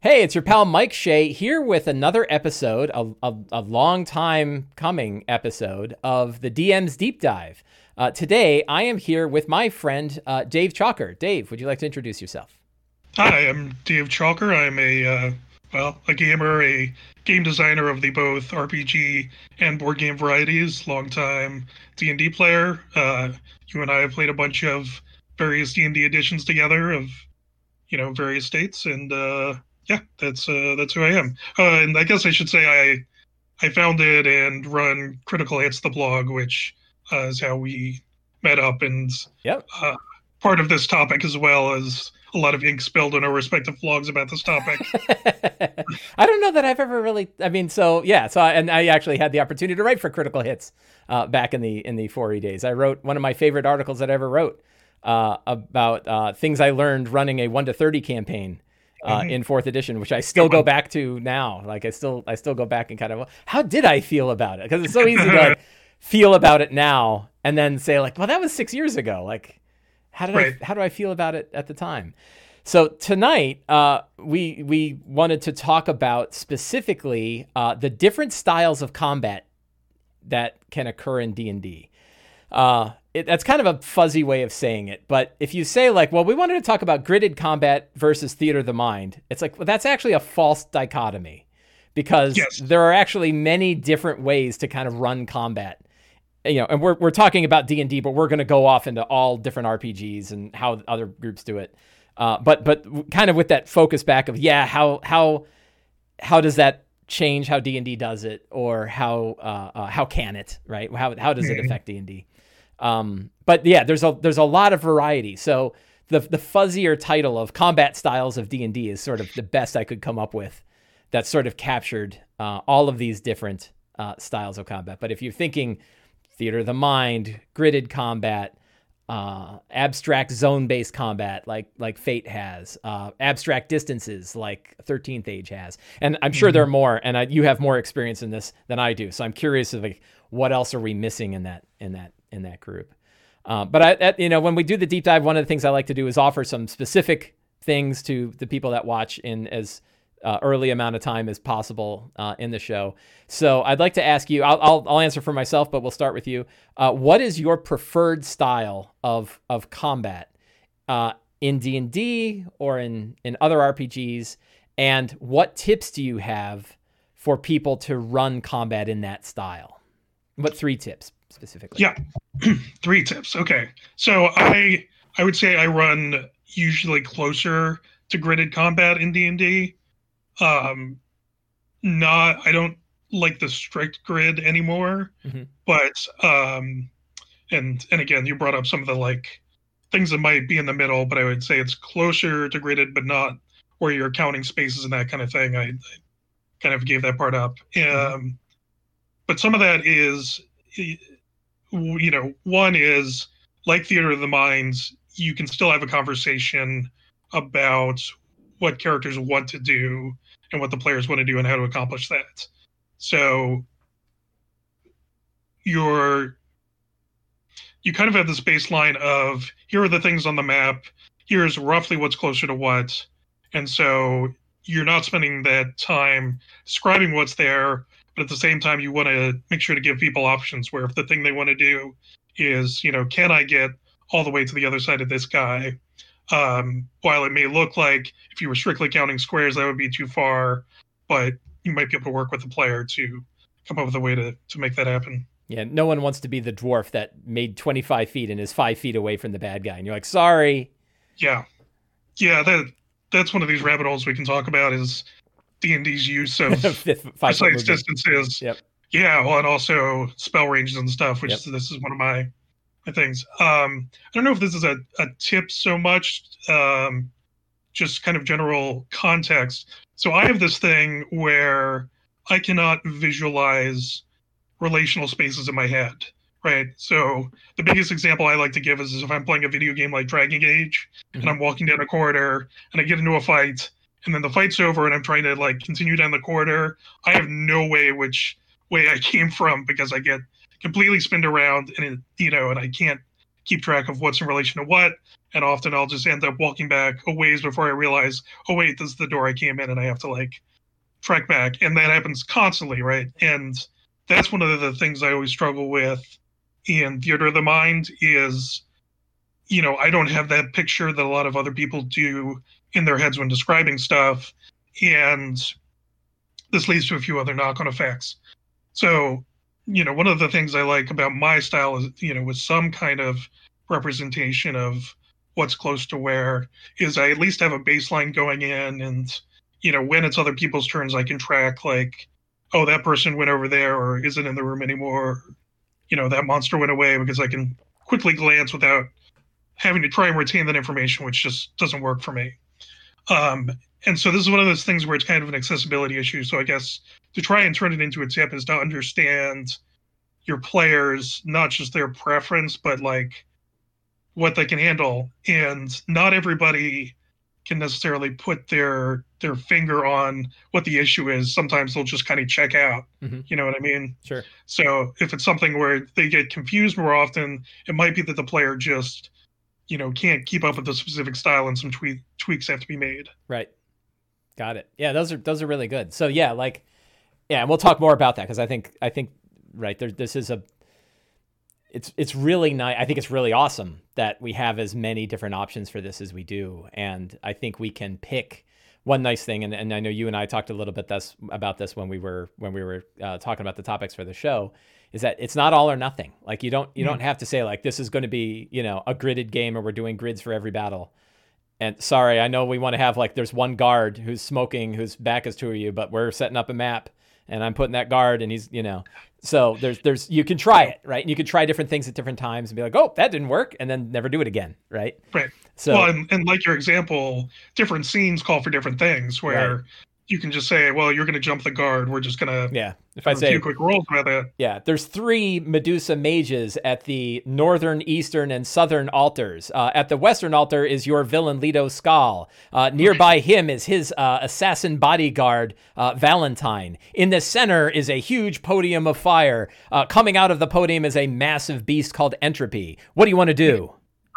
Hey, it's your pal Mike Shea here with another episode, a, a, a long time coming episode of the DM's Deep Dive. Uh, today, I am here with my friend uh, Dave Chalker. Dave, would you like to introduce yourself? Hi, I'm Dave Chalker. I'm a uh, well, a gamer, a game designer of the both RPG and board game varieties. Longtime D and D player. Uh, you and I have played a bunch of various D and D editions together of you know various states, and uh, yeah, that's uh, that's who I am. Uh, and I guess I should say I I founded and run Critical Hits the blog, which uh, is how we met up, and yep. uh, part of this topic as well as a lot of ink spilled on our respective blogs about this topic. I don't know that I've ever really. I mean, so yeah, so I, and I actually had the opportunity to write for Critical Hits uh, back in the in the 4E days. I wrote one of my favorite articles that I ever wrote uh, about uh, things I learned running a one to thirty campaign uh, mm-hmm. in fourth edition, which I still go back to now. Like I still I still go back and kind of how did I feel about it? Because it's so easy to like feel about it now and then say like, well, that was six years ago. Like, how did right. I how do I feel about it at the time? So tonight, uh, we we wanted to talk about specifically uh, the different styles of combat that can occur in D and D. Uh, it, that's kind of a fuzzy way of saying it. But if you say like, well, we wanted to talk about gridded combat versus theater of the mind, it's like, well, that's actually a false dichotomy because yes. there are actually many different ways to kind of run combat. You know, and we're we're talking about D and D, but we're going to go off into all different RPGs and how other groups do it. Uh, but but kind of with that focus back of yeah, how how how does that change how D and D does it, or how uh, uh, how can it right? How how does it affect D and D? Um, but yeah, there's a there's a lot of variety. So the the fuzzier title of combat styles of D and D is sort of the best I could come up with. That sort of captured uh, all of these different uh, styles of combat. But if you're thinking theater of the mind, gridded combat, uh, abstract zone-based combat like like Fate has, uh, abstract distances like 13th Age has, and I'm sure mm-hmm. there are more. And I, you have more experience in this than I do, so I'm curious of like what else are we missing in that in that in that group. Uh, but I, at, you know, when we do the deep dive, one of the things I like to do is offer some specific things to the people that watch in as uh, early amount of time as possible uh, in the show. So I'd like to ask you. I'll, I'll, I'll answer for myself, but we'll start with you. Uh, what is your preferred style of of combat uh, in D and D or in in other RPGs? And what tips do you have for people to run combat in that style? What three tips specifically? Yeah, three tips. Okay, so I I would say I run usually closer to gridded combat in D and D. Um, not I don't like the strict grid anymore, mm-hmm. but um, and and again, you brought up some of the like things that might be in the middle, but I would say it's closer to gridded, but not where you're counting spaces and that kind of thing. I, I kind of gave that part up. Mm-hmm. Um, but some of that is you know, one is like Theater of the Minds, you can still have a conversation about what characters want to do and what the players want to do and how to accomplish that. So you're you kind of have this baseline of here are the things on the map, here's roughly what's closer to what. And so you're not spending that time describing what's there, but at the same time you want to make sure to give people options where if the thing they want to do is you know can i get all the way to the other side of this guy? Um, while it may look like if you were strictly counting squares that would be too far but you might be able to work with the player to come up with a way to to make that happen. Yeah no one wants to be the dwarf that made 25 feet and is five feet away from the bad guy and you're like sorry. Yeah. Yeah that that's one of these rabbit holes we can talk about is D and D's use of precise distances. Yep. Yeah, well, and also spell ranges and stuff, which yep. is, this is one of my my things. Um, I don't know if this is a, a tip so much, um, just kind of general context. So I have this thing where I cannot visualize relational spaces in my head, right? So the biggest example I like to give is, is if I'm playing a video game like Dragon Age mm-hmm. and I'm walking down a corridor and I get into a fight and then the fight's over and I'm trying to like continue down the corridor, I have no way which way I came from because I get completely spinned around and it, you know, and I can't keep track of what's in relation to what. And often I'll just end up walking back a ways before I realize, oh wait, this is the door I came in, and I have to like track back. And that happens constantly, right? And that's one of the things I always struggle with in theater of the mind is, you know, I don't have that picture that a lot of other people do in their heads when describing stuff, and this leads to a few other knock-on effects. So you know, one of the things I like about my style is, you know, with some kind of representation of what's close to where is I at least have a baseline going in and, you know, when it's other people's turns, I can track like, oh, that person went over there or isn't in the room anymore. You know, that monster went away because I can quickly glance without having to try and retain that information, which just doesn't work for me. Um, and so this is one of those things where it's kind of an accessibility issue. So I guess to try and turn it into a tip is to understand your players, not just their preference, but like what they can handle. And not everybody can necessarily put their their finger on what the issue is. Sometimes they'll just kind of check out. Mm-hmm. You know what I mean? Sure. So if it's something where they get confused more often, it might be that the player just, you know, can't keep up with the specific style and some tweak, tweaks have to be made. Right. Got it. Yeah, those are those are really good. So yeah, like yeah, and we'll talk more about that because I think I think right there this is a it's it's really nice. I think it's really awesome that we have as many different options for this as we do, and I think we can pick one nice thing. And, and I know you and I talked a little bit this, about this when we were when we were uh, talking about the topics for the show. Is that it's not all or nothing. Like you don't you mm don't have to say like this is going to be you know a gridded game or we're doing grids for every battle. And sorry, I know we want to have like there's one guard who's smoking, whose back is to you, but we're setting up a map and I'm putting that guard and he's, you know. So there's there's you can try it, right? And you can try different things at different times and be like, "Oh, that didn't work," and then never do it again, right? Right. So well, and, and like your example, different scenes call for different things where right you can just say, well, you're going to jump the guard. We're just going to yeah. If I say a few quick rolls about it, yeah. There's three Medusa mages at the northern, eastern, and southern altars. Uh, at the western altar is your villain Leto Skal. Uh, nearby him is his uh, assassin bodyguard uh, Valentine. In the center is a huge podium of fire. Uh, coming out of the podium is a massive beast called Entropy. What do you want to do?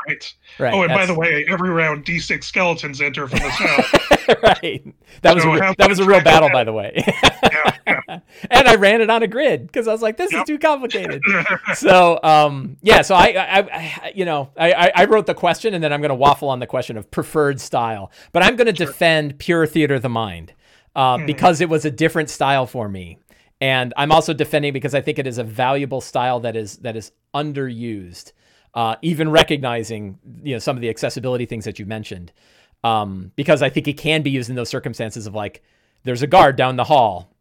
Right. Right. Oh, and by the way, every round D6 skeletons enter from the south. right. That was so a, that was a real battle, by the way. yeah, yeah. And I ran it on a grid because I was like, "This yep. is too complicated." so, um, yeah. So I, I, I you know, I, I wrote the question, and then I'm going to waffle on the question of preferred style, but I'm going to sure. defend pure theater of the mind uh, mm. because it was a different style for me. And I'm also defending because I think it is a valuable style that is that is underused uh, even recognizing you know some of the accessibility things that you mentioned, um, because I think it can be used in those circumstances of like there's a guard down the hall,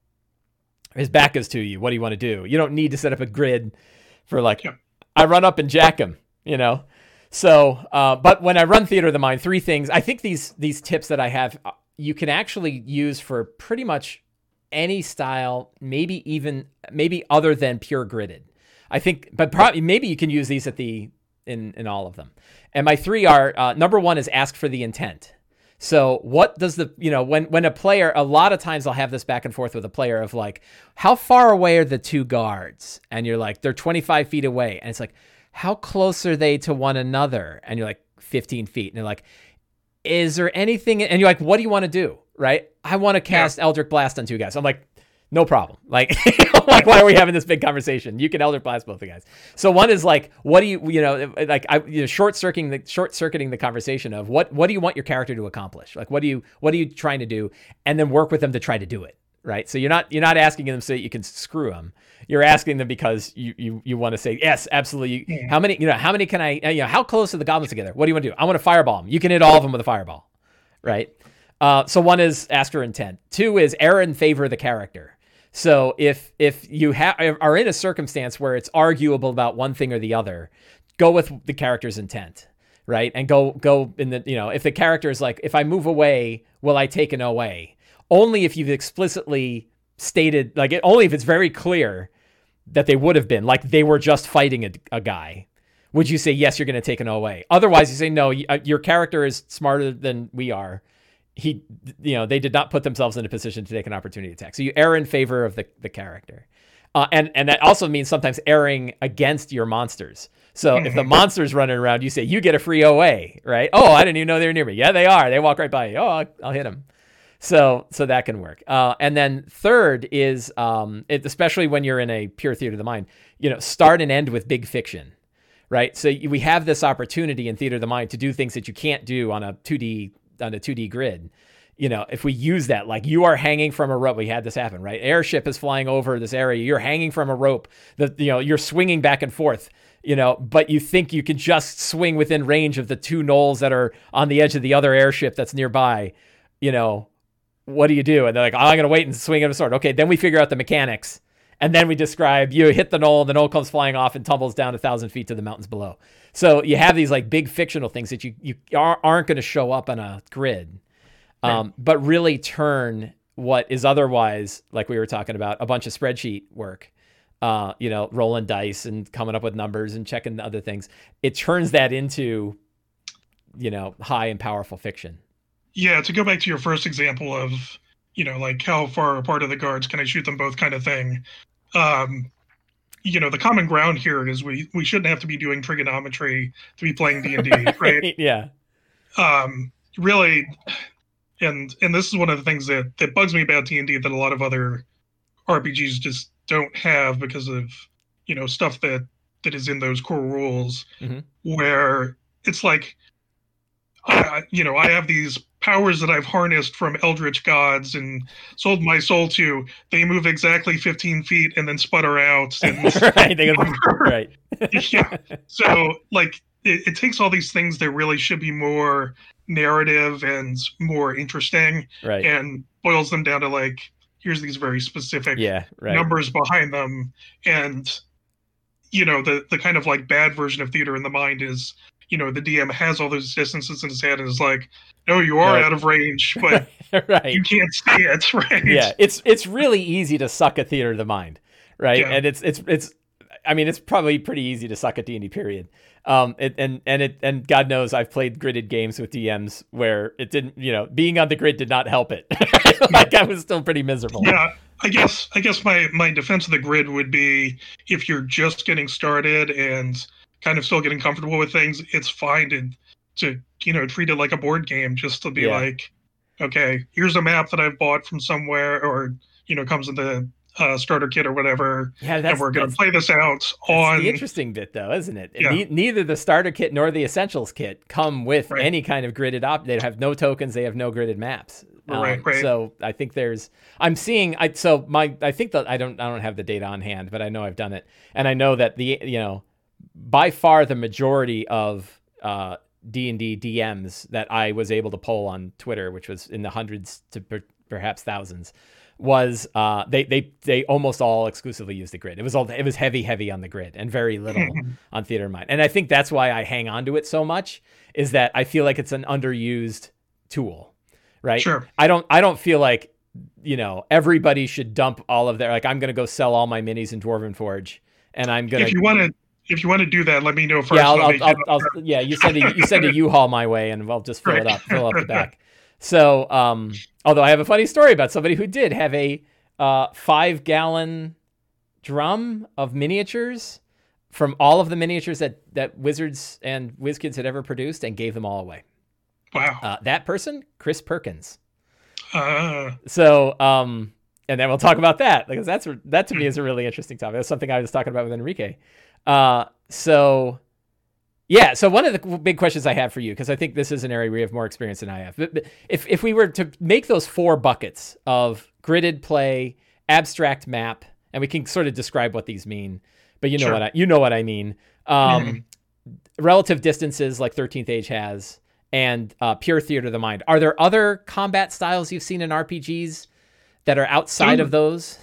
his back is to you. What do you want to do? You don't need to set up a grid for like yeah. I run up and jack him, you know. So, uh, but when I run theater of the mind, three things. I think these these tips that I have, uh, you can actually use for pretty much any style, maybe even maybe other than pure gridded. I think, but probably maybe you can use these at the in in all of them. And my three are uh, number one is ask for the intent. So what does the you know when when a player a lot of times I'll have this back and forth with a player of like how far away are the two guards? And you're like they're 25 feet away. And it's like how close are they to one another? And you're like 15 feet. And they're like is there anything and you're like what do you want to do? Right? I want to cast yeah. Eldritch Blast on two guys. I'm like no problem. Like, like, why are we having this big conversation? You can Eldritch Blast both the guys. So one is like, what do you, you know, like I, you know, short circuiting the short circuiting the conversation of what, what do you want your character to accomplish? Like, what do you, what are you trying to do? And then work with them to try to do it. Right. So you're not, you're not asking them so that you can screw them. You're asking them because you, you, you want to say, yes, absolutely. Yeah. How many, you know, how many can I, you know, how close are the goblins together? What do you want to do? I want to fireball them. You can hit all of them with a fireball. Right. Uh, so one is ask for intent. Two is err in favor of the character. So if if you ha- are in a circumstance where it's arguable about one thing or the other, go with the character's intent, right? And go go in the you know if the character is like if I move away, will I take an OA? Only if you've explicitly stated like it, only if it's very clear that they would have been like they were just fighting a, a guy. Would you say yes? You're going to take an OA. Otherwise, you say no. Uh, your character is smarter than we are he you know they did not put themselves in a position to take an opportunity attack so you err in favor of the, the character Uh, and and that also means sometimes erring against your monsters. So if the monster's running around, you say you get a free OA, right? Oh, I didn't even know they were near me. Yeah, they are. They walk right by you. Oh, I'll, I'll hit them. So so that can work. Uh, and then third is um, it, especially when you're in a pure theater of the mind, you know, start and end with big fiction, right? So we have this opportunity in theater of the mind to do things that you can't do on a 2D on a 2D grid you know, if we use that, like you are hanging from a rope, we had this happen, right? Airship is flying over this area. You're hanging from a rope that, you know, you're swinging back and forth, you know, but you think you can just swing within range of the two gnolls that are on the edge of the other airship that's nearby, you know, what do you do? And they're like, oh, I'm going to wait and swing at a sword. Okay. Then we figure out the mechanics. And then we describe you hit the gnoll, the gnoll comes flying off and tumbles down a thousand feet to the mountains below. So you have these like big fictional things that you, you aren't going to show up on a grid um, but really turn what is otherwise, like we were talking about, a bunch of spreadsheet work. Uh, you know, rolling dice and coming up with numbers and checking other things. It turns that into, you know, high and powerful fiction. Yeah, to go back to your first example of, you know, like how far apart are the guards? Can I shoot them both? Kind of thing. Um, you know, the common ground here is we we shouldn't have to be doing trigonometry to be playing D and D, right? Yeah. Um, really, and and this is one of the things that that bugs me about D&D that a lot of other RPGs just don't have because of you know stuff that that is in those core rules mm-hmm. where it's like I, you know I have these powers that I've harnessed from eldritch gods and sold my soul to they move exactly 15 feet and then sputter out and right, they go, right. yeah so like it, it takes all these things that really should be more narrative and more interesting right. and boils them down to like here's these very specific yeah, right. numbers behind them and you know the the kind of like bad version of theater in the mind is you know the dm has all those distances in his head and is like no you are out of range but right. you can't see it right yeah it's it's really easy to suck a theater of the mind right yeah. and it's it's it's I mean, it's probably pretty easy to suck at D and D. Period. Um, it, and and it and God knows I've played gridded games with DMs where it didn't, you know, being on the grid did not help it. like I was still pretty miserable. Yeah, I guess I guess my my defense of the grid would be if you're just getting started and kind of still getting comfortable with things, it's fine to to you know treat it like a board game, just to be yeah. like, okay, here's a map that I've bought from somewhere, or you know comes in the uh, starter kit or whatever. Yeah, and we're going to play this out on the interesting bit, though, isn't it? Yeah. Ne- neither the starter kit nor the essentials kit come with right. any kind of gridded op. They have no tokens. They have no gridded maps. Um, right, right. So I think there's. I'm seeing. I so my. I think that I don't. I don't have the data on hand, but I know I've done it, and I know that the you know, by far the majority of uh, D and D DMs that I was able to poll on Twitter, which was in the hundreds to per, perhaps thousands was uh, they they they almost all exclusively used the grid. It was all it was heavy heavy on the grid and very little on theater of mind. And I think that's why I hang on to it so much is that I feel like it's an underused tool, right? Sure. I don't I don't feel like you know everybody should dump all of their like I'm gonna go sell all my minis in Dwarven Forge and I'm gonna if you want to if you want to do that, let me know first. Yeah, I'll, I'll, I'll, I'll yeah. You send a you send a U-Haul my way, and I'll just fill right. it up, fill up the back. So, um, although I have a funny story about somebody who did have a uh, five gallon drum of miniatures from all of the miniatures that, that Wizards and WizKids had ever produced and gave them all away. Wow. Uh, that person, Chris Perkins. Uh. So, um, and then we'll talk about that because that's that to me is a really interesting topic. That's something I was talking about with Enrique. Uh, so yeah. So one of the big questions I have for you, because I think this is an area where you have more experience than I have. But if if we were to make those four buckets of gridded play, abstract map, and we can sort of describe what these mean, but you know sure. what I you know what I mean. Um, mm-hmm. Relative distances like Thirteenth Age has, and uh, pure theater of the mind. Are there other combat styles you've seen in RPGs that are outside those, of those?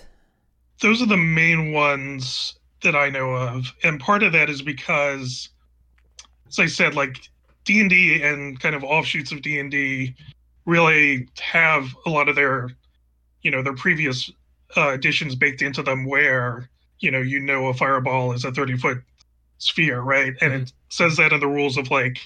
Those are the main ones that I know of, and part of that is because as I said, like D and D and kind of offshoots of D and D really have a lot of their, you know, their previous uh, editions baked into them, where you know you know a fireball is a thirty foot sphere, right? And mm-hmm. it says that in the rules of like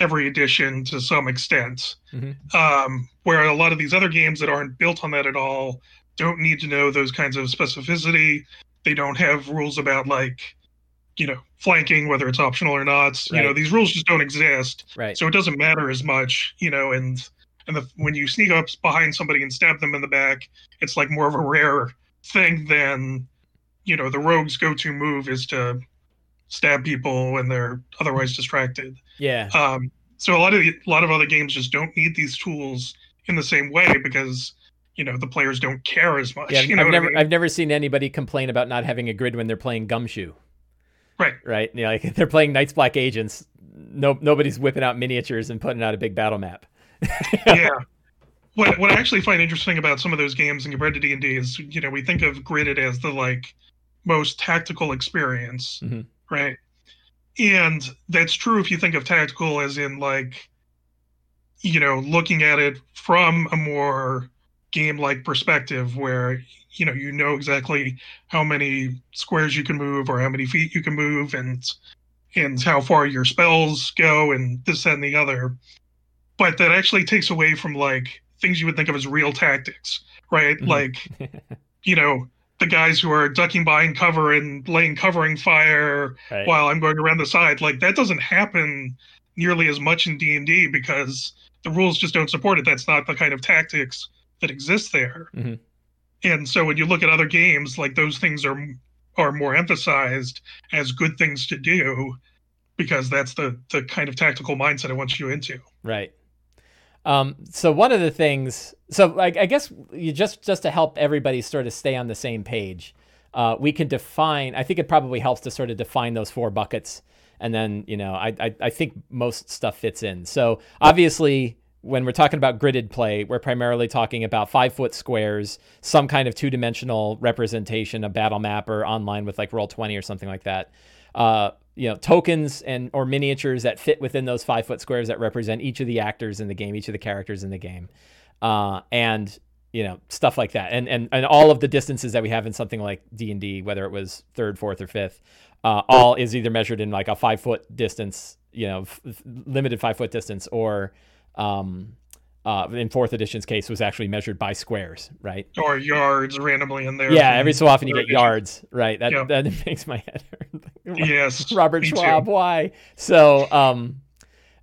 every edition to some extent. Mm-hmm. Um, where a lot of these other games that aren't built on that at all don't need to know those kinds of specificity. They don't have rules about like, you know, flanking, whether it's optional or not. You know, these rules just don't exist. Right. So it doesn't matter as much, you know, and and the, when you sneak up behind somebody and stab them in the back, it's like more of a rare thing than, you know, the rogue's go-to move is to stab people when they're otherwise distracted. yeah. Um, so a lot of the, a lot of other games just don't need these tools in the same way because you know the players don't care as much. Yeah, you know I've what I never mean? I've never seen anybody complain about not having a grid when they're playing Gumshoe. Right. Right. You know, like they're playing Night's Black Agents. No, nobody's whipping out miniatures and putting out a big battle map. yeah. What what I actually find interesting about some of those games and compared to D and D is you know we think of gridded as the like most tactical experience, Mhm. right? And that's true if you think of tactical as in like you know looking at it from a more game like perspective where you know you know exactly how many squares you can move or how many feet you can move and and how far your spells go and this that, and the other but that actually takes away from like things you would think of as real tactics right Mhm. like you know the guys who are ducking behind cover and laying covering fire Right. while i'm going around the side like that doesn't happen nearly as much in d&d because the rules just don't support it that's not the kind of tactics that exist there Mhm. and so when you look at other games like those things are are more emphasized as good things to do because that's the the kind of tactical mindset i want you into Right. Um, so one of the things, so I, I guess you just just to help everybody sort of stay on the same page, uh, we can define. I think it probably helps to sort of define those four buckets, and then you know I I, I think most stuff fits in. So obviously. When we're talking about gridded play, we're primarily talking about five foot squares, some kind of two dimensional representation, a battle map, or online with like Roll Twenty or something like that. Uh, you know tokens and or miniatures that fit within those five foot squares that represent each of the actors in the game each of the characters in the game uh, and you know stuff like that and, and and all of the distances that we have in something like d&d whether it was third fourth or fifth uh, all is either measured in like a five foot distance you know f- limited five foot distance or um, uh, in fourth edition's case was actually measured by squares right or yards randomly in there yeah every so often you get editions. yards right that, that makes my head hurt yes Robert me too. Schwalb. Why? So, um,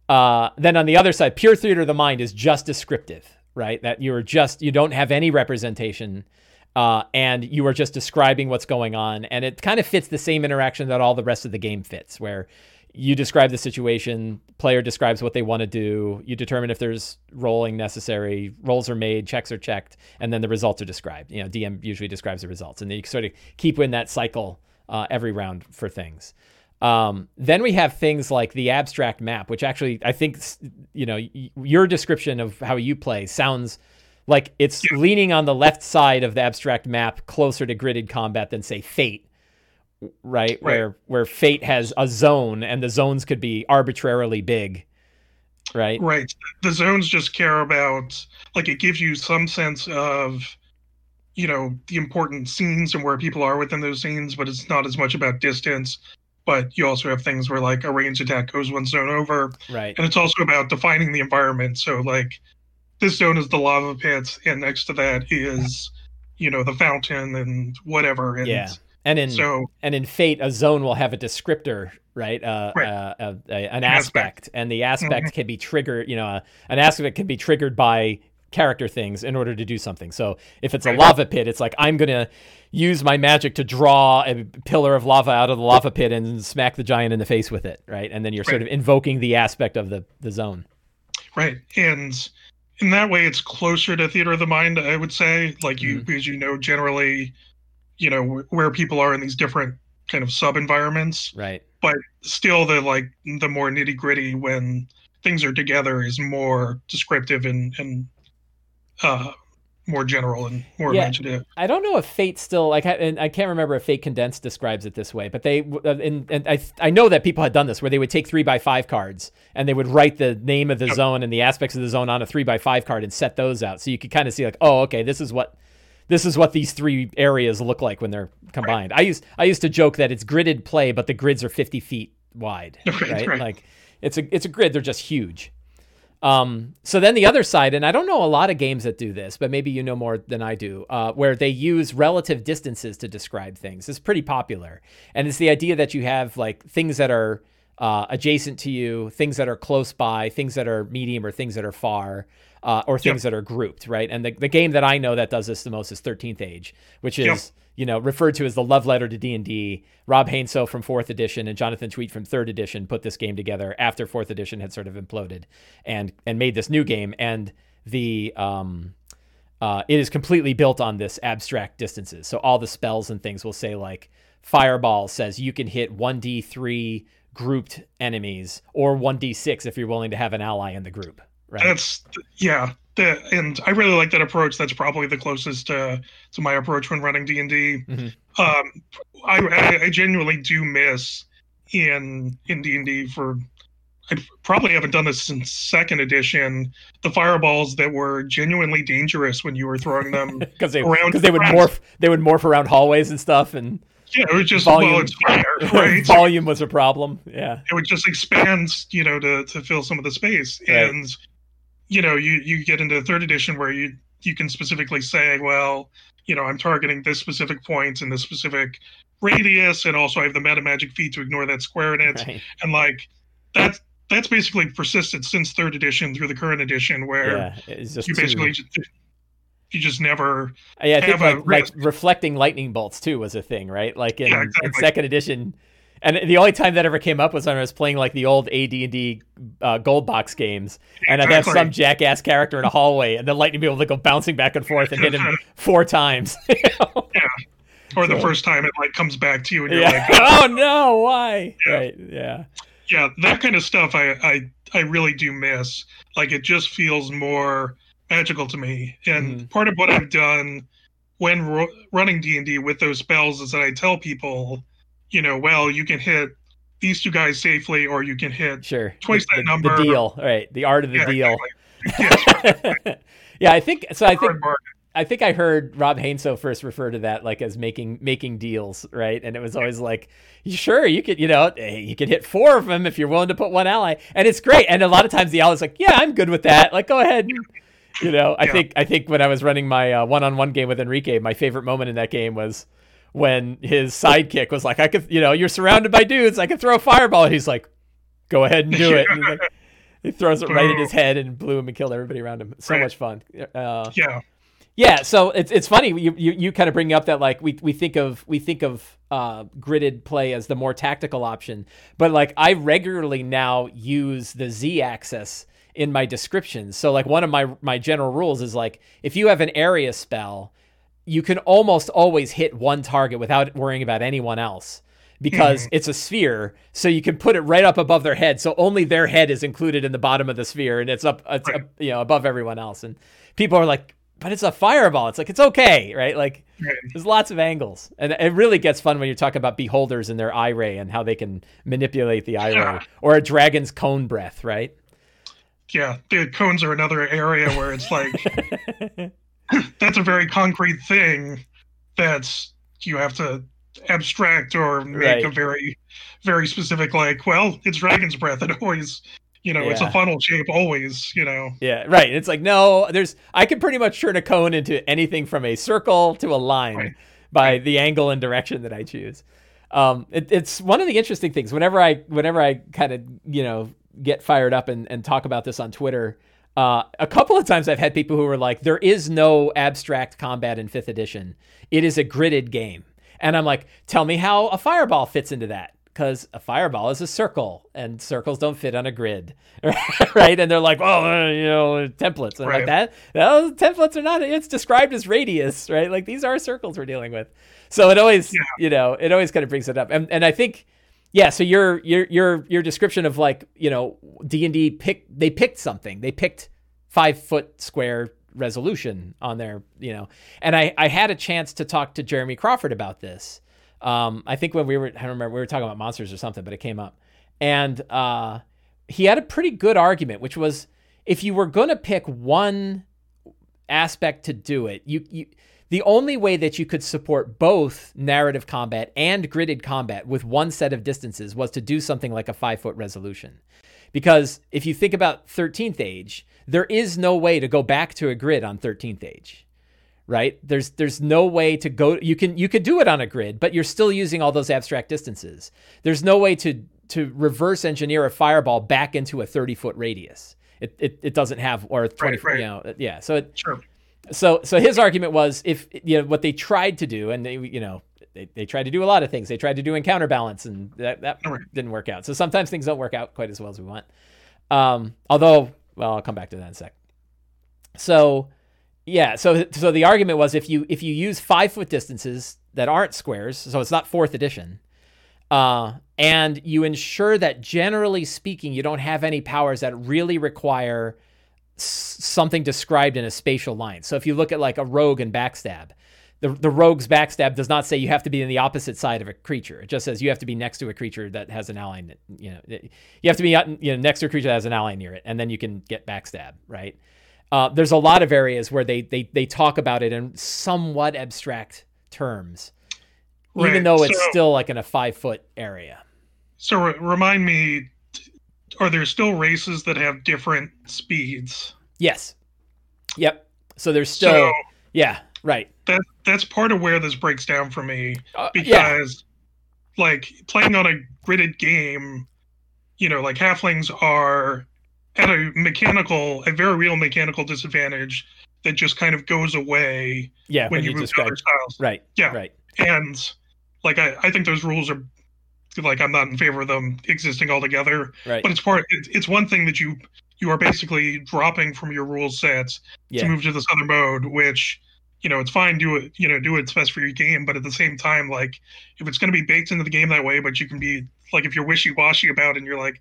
uh, then on the other side, pure theater of the mind is just descriptive, right? That you're just you don't have any representation, uh, and you are just describing what's going on, and it kind of fits the same interaction that all the rest of the game fits, where you describe the situation, player describes what they want to do, you determine if there's rolling necessary, rolls are made, checks are checked, and then the results are described. You know, DM usually describes the results, and then you sort of keep in that cycle uh, every round for things. Um, then we have things like the abstract map, which actually I think you know y- your description of how you play sounds like it's leaning on the left side of the abstract map closer to gridded combat than say Fate, right? Where where Fate has a zone and the zones could be arbitrarily big, right? Right. The zones just care about like it gives you some sense of you know the important scenes and where people are within those scenes, but it's not as much about distance. But you also have things where like a range attack goes one zone over, Right. and it's also about defining the environment. So like this zone is the lava pits and next to that is you know the fountain and whatever. And Yeah. And in so and in Fate, a zone will have a descriptor, right? Uh, Right. Uh, uh, a- an aspect. aspect, and the aspect can be triggered. You know, uh, an aspect can be triggered by character things in order to do something. So if it's a lava pit, it's like I'm gonna use my magic to draw a pillar of lava out of the lava pit and smack the giant in the face with it, right? And then you're sort of invoking the aspect of the the zone. Right. And in that way, it's closer to theater of the mind, I would say. Like you, because you know generally, you know, where people are in these different kind of sub environments. Right. But still, the like the more nitty gritty when things are together is more descriptive and and uh, more general and more Yeah. imaginative. I don't know if Fate still like, I- and I can't remember if Fate Condensed describes it this way, but they uh, and, and I I know that people had done this where they would take three by five cards and they would write the name of the Yep. zone and the aspects of the zone on a three by five card and set those out, so you could kind of see like, oh, okay, this is what this is what these three areas look like when they're combined. I used I used to joke that it's gridded play, but the grids are fifty feet wide, Right, right? right. Like it's a it's a grid, they're just huge. Um, so then the other side, and I don't know a lot of games that do this, but maybe you know more than I do, uh, where they use relative distances to describe things. It's pretty popular, and it's the idea that you have like things that are uh, adjacent to you, things that are close by, things that are medium, or things that are far, uh, or things yep. that are grouped, right? And the, the game that I know that does this the most is 13th Age, which is yep. you know referred to as the love letter to D and D. Rob Heinsoo from Fourth Edition and Jonathan Tweet from Third Edition put this game together after Fourth Edition had sort of imploded, and and made this new game. And the um, uh, it is completely built on this abstract distances. So all the spells and things will say like Fireball says you can hit one D three grouped enemies or 1d6 if you're willing to have an ally in the group right that's yeah the, and i really like that approach that's probably the closest to to my approach when running d&d mm-hmm. um I, I genuinely do miss in in d&d for I probably haven't done this since second edition. The fireballs that were genuinely dangerous when you were throwing them because they because they would morph they would morph around hallways and stuff and yeah, it was just volume, well, it's fire, right? volume was a problem. Yeah, it would just expand, you know, to to fill some of the space, and you know, you you get into the third edition where you you can specifically say, well, you know, I'm targeting this specific point in this specific radius, and also I have the meta magic feat to ignore that square in it, right. and like that's that's basically persisted since third edition through the current edition, where yeah, you basically too... just, you just never. Yeah, I think like, like, reflecting lightning bolts too was a thing, right? Like in, yeah, exactly. in second edition, and the only time that ever came up was when I was playing like the old AD&D uh, gold box games, and. I'd have some jackass character in a hallway, and the lightning bolt would go bouncing back and forth and hit him four times. you know? Yeah. Or the so, first time it like comes back to you and you're yeah. like, oh, oh no, why? Yeah. Right? Yeah. Yeah, that kind of stuff I, I I really do miss. Like it just feels more magical to me. And mm-hmm. part of what I've done when ro- running D and D with those spells is that I tell people, you know, well, you can hit these two guys safely, or you can hit sure twice the, that number. The deal, right? The art of the yeah, deal. Exactly. Yeah. yeah, I think so. I think. I think I heard Rob Heinsoo first refer to that like as making making deals, right? And it was always like, sure, you could, you know, you could hit four of them if you're willing to put one ally, and it's great. And a lot of times the ally's like, yeah, I'm good with that. Like, go ahead, you know, I yeah. think I think when I was running my uh, one-on-one game with Enrique, my favorite moment in that game was when his sidekick was like, "I could, you know, you're surrounded by dudes. I could throw a fireball." And he's like, "Go ahead and do it." And like, he throws it right in his head and blew him and killed everybody around him. So right. much fun. Uh, yeah. Yeah, so it's it's funny you, you you kind of bring up that like we we think of we think of uh, gridded play as the more tactical option, but like I regularly now use the Z axis in my descriptions. So like one of my my general rules is like if you have an area spell, you can almost always hit one target without worrying about anyone else because mm-hmm. it's a sphere so you can put it right up above their head so only their head is included in the bottom of the sphere and it's up it's right. up, you know above everyone else and people are like but it's a fireball it's like it's okay right like right. there's lots of angles and it really gets fun when you talk about beholders and their eye ray and how they can manipulate the eye yeah. ray or a dragon's cone breath right yeah, the cones are another area where it's like that's a very concrete thing that's you have to abstract or make right. a very very specific like well it's dragon's breath it always you know yeah. it's a funnel shape always you know yeah right it's like no there's i can pretty much turn a cone into anything from a circle to a line right. by right. the angle and direction that i choose um, it, it's one of the interesting things whenever i whenever i kind of you know get fired up and, and talk about this on Twitter. Uh, a couple of times I've had people who were like, there is no abstract combat in fifth edition. It is a gridded game. And I'm like, tell me how a fireball fits into that. Because a fireball is a circle and circles don't fit on a grid. right. And they're like, well, uh, you know, templates. And right. like that. Well, templates are not, it's described as radius, right? Like these are circles we're dealing with. So it always, yeah. you know, it always kind of brings it up. And, and I think yeah, so your your your your description of like you know D and D picked they picked something. They picked five foot square resolution on their you know. And I I had a chance to talk to Jeremy Crawford about this. Um, I think when we were I don't remember we were talking about monsters or something, but it came up, and uh, he had a pretty good argument, which was if you were gonna pick one aspect to do it, you you the only way that you could support both narrative combat and gridded combat with one set of distances was to do something like a five foot resolution. Because if you think about 13th age, there is no way to go back to a grid on 13th age. Right? There's there's no way to go you can you could do it on a grid, but you're still using all those abstract distances. There's no way to to reverse engineer a fireball back into a 30 foot radius. It, it, it doesn't have or 20 Right, right. you know yeah so it, Sure. So so his argument was if you know what they tried to do and they you know they, they tried to do a lot of things. They tried to do encounter balance and that, that Right. didn't work out. So sometimes things don't work out quite as well as we want. Um although well i'll come back to that in a sec. So yeah so so the argument was if you if you use five foot distances that aren't squares so it's not fourth edition uh, and you ensure that generally speaking you don't have any powers that really require something described in a spatial line so if you look at like a rogue and backstab the, the rogue's backstab does not say you have to be in the opposite side of a creature. It just says you have to be next to a creature that has an ally. You know, you have to be you know next to a creature that has an ally near it, and then you can get backstab. Right? Uh, there's a lot of areas where they they they talk about it in somewhat abstract terms, even though it's So- still like in a five foot area. So re- remind me, are there still races that have different speeds? Yes. Yep. So there's still So yeah right. that that's part of where this breaks down for me Uh, because, yeah. like, playing on a gridded game, you know, like halflings are at a mechanical, a very real mechanical disadvantage that just kind of goes away Yeah. when, you, move to describe other styles. right. Yeah. Right. And like, I, I think those rules are like I'm not in favor of them existing altogether. Right. but it's part it, it's one thing that you you are basically dropping from your rule sets Yeah. to move to this other mode which you know it's fine do it you know do what's best for your game but at the same time like if it's going to be baked into the game that way but you can be like if you're wishy-washy about it and you're like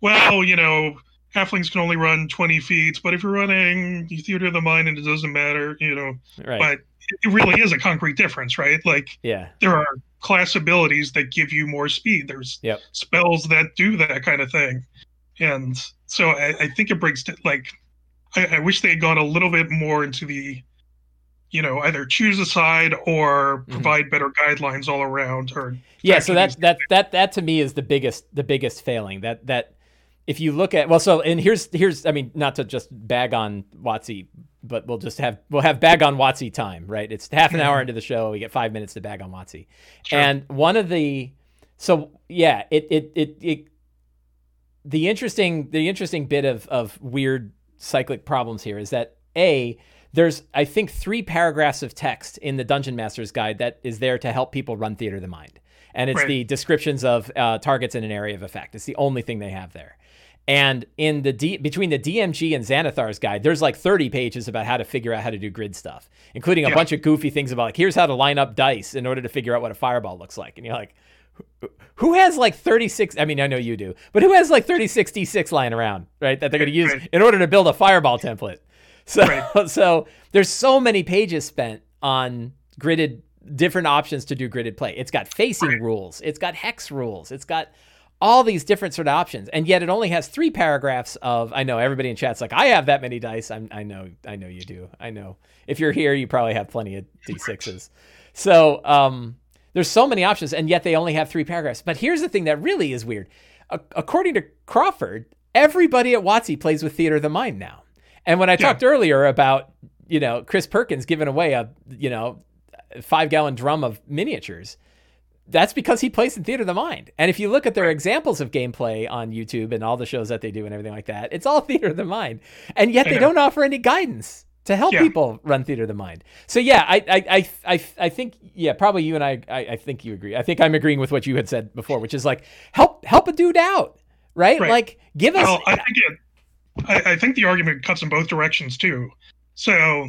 well you know halflings can only run 20 feet but if you're running theater of the mind and it doesn't matter you know Right. but it really is a concrete difference right like yeah. there are class abilities that give you more speed. There's Yep. spells that do that kind of thing. And so I, I think it breaks d- like I, I wish they had gone a little bit more into the you know either choose a side or Mhm. provide better guidelines all around or yeah so that that that that to me is the biggest the biggest failing that that if you look at well so and here's here's i mean not to just bag on WotC but we'll just have we'll have bag on WotC time right it's half an hour into the show we get five minutes to bag on WotC Sure. and one of the so yeah it it it, it the interesting the interesting bit of of weird cyclic problems here is that a there's I think three paragraphs of text in the Dungeon Master's Guide that is there to help people run theater of the mind, and it's Right. the descriptions of uh, targets in an area of effect. It's the only thing they have there. And in the D, between the DMG and Xanathar's guide, there's like 30 pages about how to figure out how to do grid stuff, including a Yeah. bunch of goofy things about like here's how to line up dice in order to figure out what a fireball looks like. And you're like, who- has like 36? I mean, I know you do, but who has like 36 D6 lying around, right? That they're going to use Right. in order to build a fireball template. So, Right. so there's so many pages spent on gridded different options to do gridded play. It's got facing Right. rules, it's got hex rules, it's got all these different sort of options, and yet it only has three paragraphs of. I know everybody in chat's like, I have that many dice. I'm, I know, I know you do. I know. If you're here, you probably have plenty of d6s. So um, there's so many options, and yet they only have three paragraphs. But here's the thing that really is weird. A- according to Crawford, everybody at WotC plays with Theater of the Mind now. And when I talked earlier about, you know, Chris Perkins giving away a, you know, five gallon drum of miniatures, that's because he plays in Theater of the Mind. And if you look at their examples of gameplay on YouTube and all the shows that they do and everything like that, it's all Theater of the Mind. And yet they don't offer any guidance to help Yeah. people run Theater of the Mind. So yeah, I I, I, I, I think yeah, probably you and I, I I think you agree. I think I'm agreeing with what you had said before, which is like help help a dude out. Right? Right. Like give us Well, I think it. I, I think the argument cuts in both directions too. So,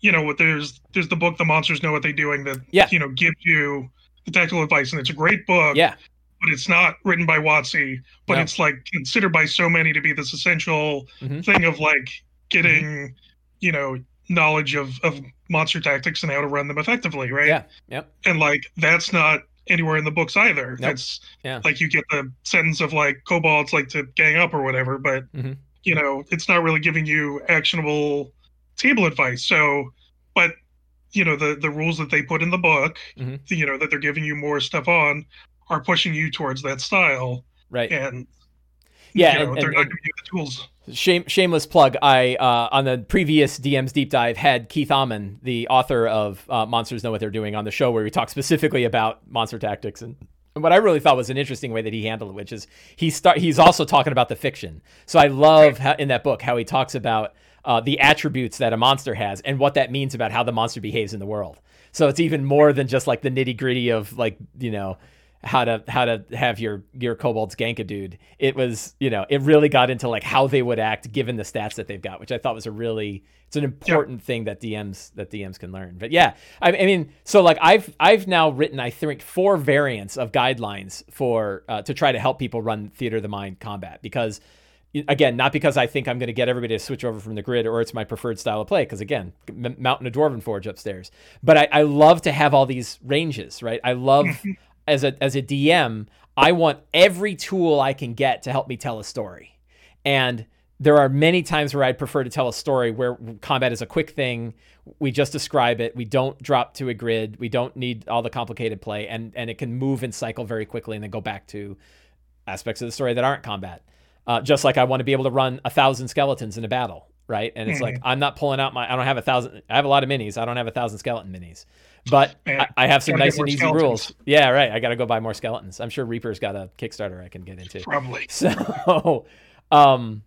you know, what there's there's the book "The Monsters Know What They're Doing" that Yeah. you know gives you tactical advice, and it's a great book. yeah. But it's not written by WotC, but No. it's like considered by so many to be this essential Mhm. thing of like getting, Mm-hmm. you know, knowledge of of monster tactics and how to run them effectively, right? Yeah. Yep. And like that's not anywhere in the books either. That's Yeah. like you get the sentence of like kobolds like to gang up or whatever, but Mhm. you know, it's not really giving you actionable table advice. So, but you know, the the rules that they put in the book, Mhm. you know, that they're giving you more stuff on, are pushing you towards that style. Right. And Yeah, you know, and- they're and- not and- giving you the tools. Shame, shameless plug. I uh, on the previous DM's deep dive had Keith Ammann, the author of uh, Monsters Know What They're Doing, on the show where we talked specifically about monster tactics and. and what I really thought was an interesting way that he handled it, which is he start he's also talking about the fiction. So I love how, in that book how he talks about uh, the attributes that a monster has and what that means about how the monster behaves in the world. So it's even more than just like the nitty gritty of like you know how to how to have your your kobolds gank a dude. It was you know it really got into like how they would act given the stats that they've got, which I thought was a really it's an important thing that DMs that DMs can learn. But yeah, I, I mean, so like I've I've now written I think four variants of guidelines for uh, to try to help people run theater of the mind combat because again, not because I think I'm going to get everybody to switch over from the grid or it's my preferred style of play, because again, m- mountain of Dwarven Forge upstairs. But I, I love to have all these ranges, right? I love as a as a DM, I want every tool I can get to help me tell a story, and there are many times where I'd prefer to tell a story where combat is a quick thing. We just describe it. We don't drop to a grid. We don't need all the complicated play, and and it can move and cycle very quickly, and then go back to aspects of the story that aren't combat. Uh, just like I want to be able to run a thousand skeletons in a battle, right? And it's like I'm not pulling out my. I don't have a thousand. I have a lot of minis. I don't have a thousand skeleton minis, but I, I have some nice and easy skeletons. rules. Yeah, right. I got to go buy more skeletons. I'm sure Reaper's got a Kickstarter I can get into. Probably. So, um,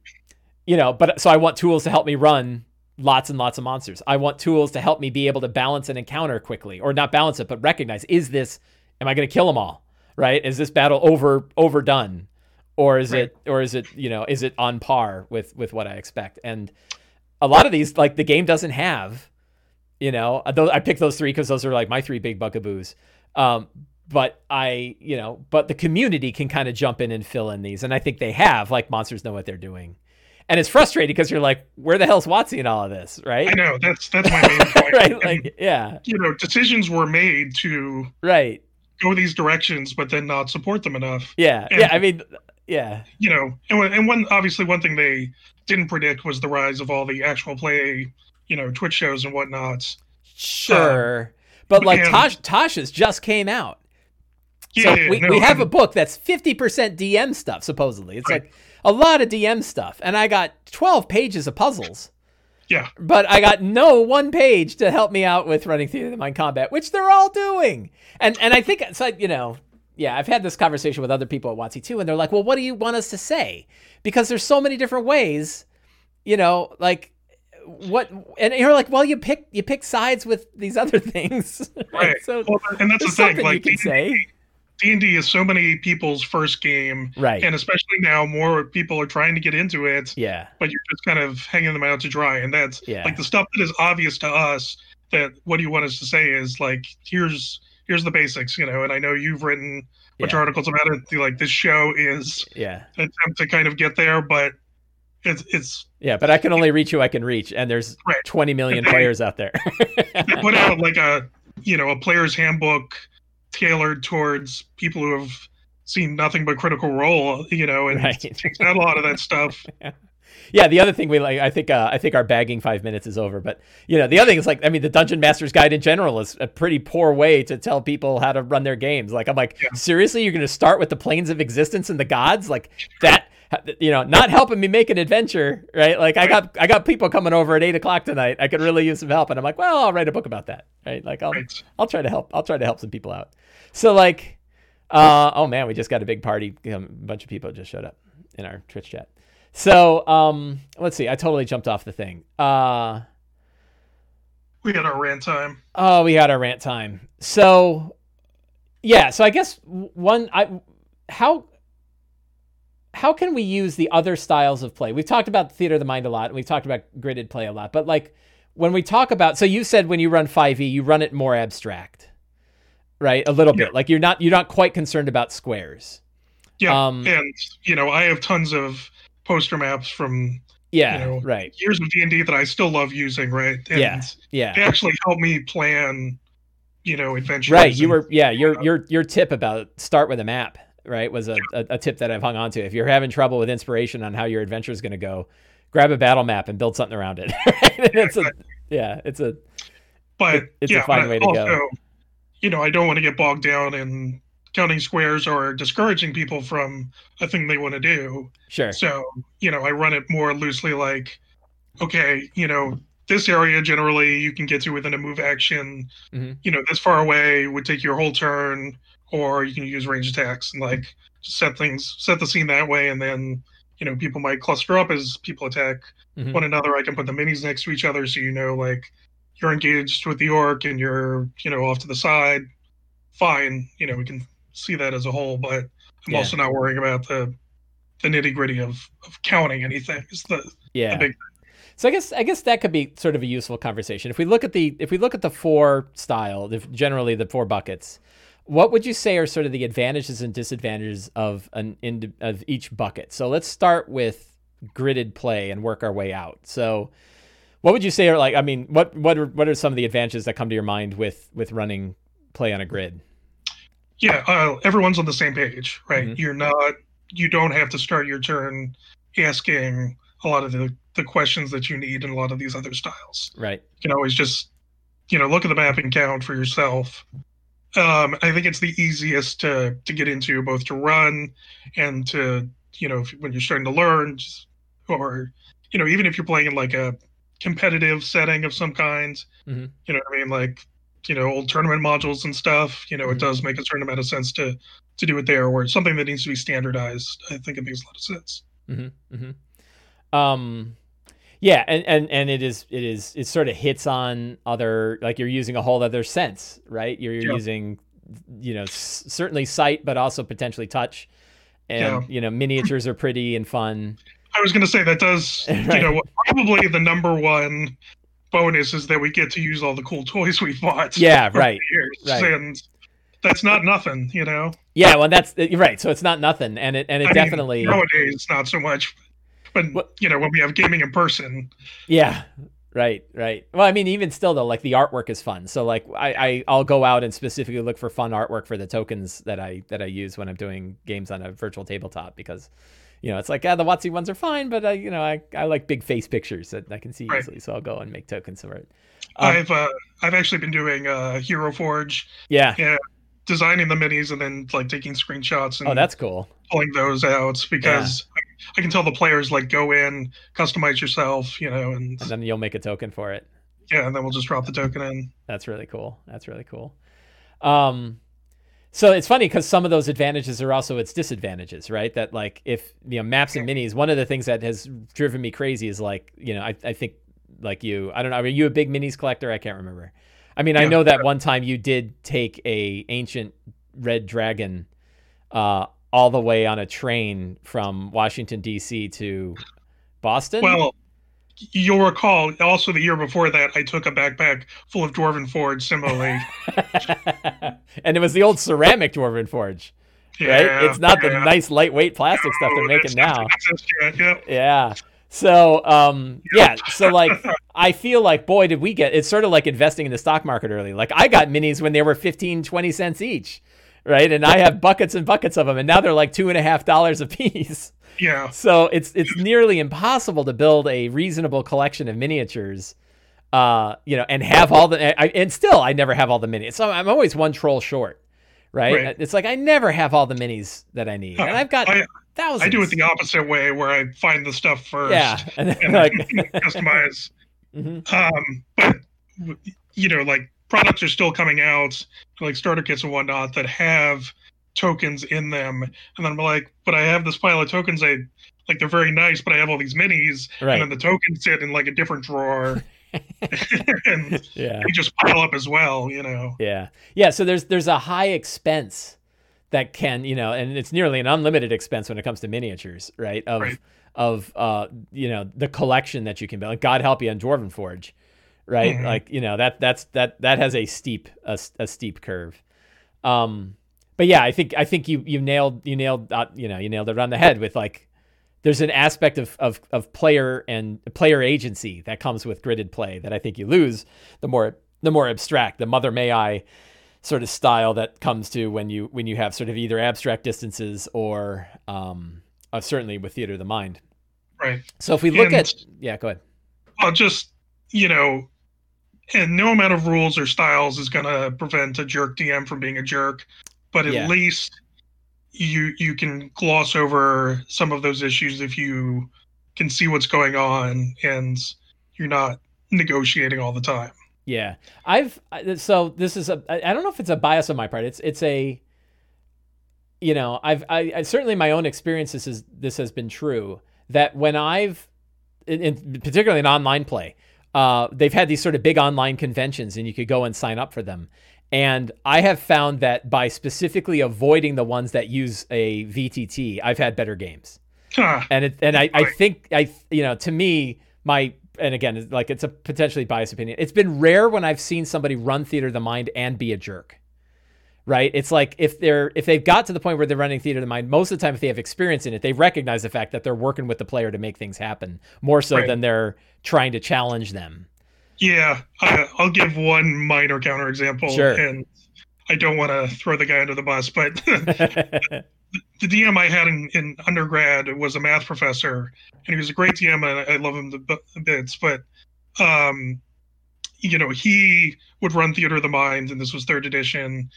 you know, but so I want tools to help me run lots and lots of monsters. I want tools to help me be able to balance an encounter quickly, or not balance it, but recognize is this? Am I going to kill them all? Right? Is this battle over overdone, or is Right. it, or is it, you know, is it on par with with what I expect? And a lot of these, like the game doesn't have, you know, uh, I picked those three because those are like my three big bugaboos. Um, but I, you know, but the community can kind of jump in and fill in these, and I think they have. Like monsters know what they're doing, and it's frustrating because you're like, where the hell's WotC in all of this, right? I know that's that's my main point. right, And, like, yeah, you know, decisions were made to right, go these directions, but then not support them enough. yeah, And- yeah. I mean, yeah, You know, and one- and one obviously one thing they didn't predict was the rise of all the actual play, you know, Twitch shows and whatnot. sure. Um, but like and- Tosh, Tasha's just came out. Yeah, so yeah, we, no, we have a book that's 50% DM stuff, supposedly. It's Right. like a lot of DM stuff. And I got 12 pages of puzzles. Yeah. But I got no one page to help me out with running through the Mind combat, which they're all doing. And and I think it's like, you know, yeah, I've had this conversation with other people at WotC too, and they're like, well, what do you want us to say? Because there's so many different ways, you know, like what and you're like, well, you pick you pick sides with these other things. Right. So Well, and that's the thing. Like you can say. D and D is so many people's first game, Right. and especially now, more people are trying to get into it. yeah. but you're just kind of hanging them out to dry. And that's Yeah. like the stuff that is obvious to us that what do you want us to say is like, here's here's the basics, you know, and I know you've written a bunch of Yeah. articles about it. Like this show is Yeah. an attempt to kind of get there, but it's it's Yeah, but I can only reach who I can reach, and there's Right. 20 million they- players out there. they put out like a you know, a player's handbook tailored towards people who have seen nothing but critical role, you know, and Right. takes out a lot of that stuff. yeah, the other thing we like, I think, uh, I think our bagging five minutes is over. But you know, the other thing is like, I mean, the Dungeon Master's Guide in general is a pretty poor way to tell people how to run their games. Like, I'm like, Yeah. seriously, you're going to start with the planes of existence and the gods, like that. You know, not helping me make an adventure, right? Like, I got, I got people coming over at eight o'clock tonight. I could really use some help, and I'm like, well, I'll write a book about that, right? Like, I'll, Right. I'll try to help. I'll try to help some people out. So like, uh, oh man, we just got a big party. Um, a bunch of people just showed up in our Twitch chat. So um, let's see. I totally jumped off the thing. Uh, We had our rant time. oh, we had our rant time. So yeah. So I guess one. I how how can we use the other styles of play? We've talked about theater of the mind a lot, and we've talked about gridded play a lot. But like when we talk about, so you said when you run 5e, you run it more abstract, right? A little Yeah. bit. Like you're not you're not quite concerned about squares. Yeah, Um, and you know, I have tons of poster maps from Yeah, You know, right. years of D and D that I still love using, right? And Yeah, Yeah. they actually help me plan, you know, adventures. Right. You were yeah, your your your tip about start with a map, right? Was a, a, a tip that I've hung on to. If you're having trouble with inspiration on how your adventure is gonna go, grab a battle map and build something around it. Right? And it's a yeah, it's a but it- it's a yeah, fine way to go. also, You know, I don't want to get bogged down in counting squares or discouraging people from a thing they want to do. Sure. So, you know, I run it more loosely like, okay, you know, this area generally you can get to within a move action. hmm You know, this far away would take your whole turn, or you can use range attacks and like set things, set the scene that way, and then you know people might cluster up as people attack Mhm. one another. I can put the minis next to each other, so you know like you're engaged with the orc and you're you know off to the side. Fine, you know we can see that as a whole, but I'm Yeah. also not worrying about the the nitty gritty of of counting anything. It's the Yeah. big- So I guess I guess that could be sort of a useful conversation. If we look at the if we look at the four style, the, generally the four buckets, what would you say are sort of the advantages and disadvantages of an ind- of each bucket? So let's start with gridded play and work our way out. So what would you say are like I mean, what what are what are some of the advantages that come to your mind with with running play on a grid? Yeah, uh, everyone's on the same page, right? Mhm. You're not, you don't have to start your turn asking a lot of the, the questions that you need in a lot of these other styles. Right. You can always just, you know, look at the map and count for yourself. Um, I think it's the easiest to to get into, both to run and to, you know, if, when you're starting to learn, just, or, you know, even if you're playing in like a competitive setting of some kind, Mhm. you know what I mean? Like, you know, old tournament modules and stuff, you know, Mhm. it does make a certain amount of sense to to do it there where it's something that needs to be standardized. I think it makes a lot of sense. Mm-hmm, mm-hmm. Um, yeah, and, and and it is it is it sort of hits on other like you're using a whole other sense, right? You're, you're Yeah. using you know s- certainly sight, but also potentially touch, and Yeah. you know miniatures are pretty and fun. I was going to say that does, Right. you know, probably the number one bonus is that we get to use all the cool toys we bought. Yeah, right, right. And that's not nothing, you know. Yeah, well, that's you're right. So it's not nothing, and it and it I mean, definitely nowadays not so much, but What- you know when we have gaming in person, Yeah. Right, right. Well, I mean, even still though, like the artwork is fun. So like I, I I'll go out and specifically look for fun artwork for the tokens that I that I use when I'm doing games on a virtual tabletop because you know, it's like, yeah, the WotC ones are fine, but I, you know, I, I like big face pictures that I can see Right. easily. So I'll go and make tokens for it. Um, I've uh, I've actually been doing uh, Hero Forge, yeah. Yeah. designing the minis and then like taking screenshots and Oh, that's cool. pulling those out because I, I can tell the players like go in, customize yourself, you know, and And then you'll make a token for it. yeah, and then we'll just drop the token in. That's really cool. That's really cool. Um, so it's funny because some of those advantages are also its disadvantages, right? That like if you know maps and minis, one of the things that has driven me crazy is like you know I, I think like you I don't know are you a big minis collector? I can't remember. I mean I know that one time you did take a ancient red dragon uh, all the way on a train from Washington D.C. to Boston. Well, you'll recall also the year before that I took a backpack full of Dwarven Forge similarly. and it was the old ceramic dwarven forge. right? Yeah, It's not the yeah. nice lightweight plastic stuff they're Oh, making now. that's- that's- yeah, yeah. Yeah. So, um, yeah. So, like, I feel like, boy, did we get it's sort of like investing in the stock market early. Like, I got minis when they were 15, 20 cents each, right? And I have buckets and buckets of them, and now they're like two and a half dollars a piece. Yeah. So it's it's nearly impossible to build a reasonable collection of miniatures, uh, you know, and have all the I, and still I never have all the minis. So I'm always one troll short, right? Right. It's like I never have all the minis that I need, and I've got I- thousands. I do it the opposite way where I find the stuff first yeah, and then, and like, customize. Mhm. Um, but you know, like products are still coming out, like starter kits and whatnot, that have tokens in them, and then I'm like, but I have this pile of tokens. I like they're very nice, but I have all these minis, right, and then the tokens sit in like a different drawer, and yeah, they just pile up as well. You know. yeah, yeah. So there's there's a high expense that can you know, and it's nearly an unlimited expense when it comes to miniatures, right? Of Right. of uh you know the collection that you can build. God help you on Dwarven Forge, right? Mhm. Like you know that that's that that has a steep a, a steep curve. Um, but yeah, I think I think you you nailed you nailed uh, you know you nailed it on the head with like there's an aspect of, of of player and player agency that comes with gridded play that I think you lose the more the more abstract the mother may I sort of style that comes to when you when you have sort of either abstract distances or um, uh, certainly with theater of the mind. Right. So if we look And- at yeah, go ahead. I'll just, you know, and no amount of rules or styles is going to prevent a jerk DM from being a jerk. but at Yeah. least you you can gloss over some of those issues if you can see what's going on and you're not negotiating all the time. Yeah, I've so this is a I don't know if it's a bias on my part. It's it's a you know I've I, I certainly my own experiences is this has been true that when I've in, in particularly in online play, uh, they've had these sort of big online conventions and you could go and sign up for them. And I have found that by specifically avoiding the ones that use a VTT, I've had better games Huh. and it and I, I think I you know to me my and again it's like it's a potentially biased opinion. It's been rare when I've seen somebody run theater of the mind and be a jerk. Right? It's like if they're if they've got to the point where they're running theater of the mind, most of the time if they have experience in it, they recognize the fact that they're working with the player to make things happen more so Right. than they're trying to challenge them. Yeah, I'll give one minor counterexample, Sure. and I don't want to throw the guy under the bus, but the DM I had in, in undergrad was a math professor, and he was a great DM, and I love him to bits. But, um, you know, he would run Theater of the Mind, and this was third edition,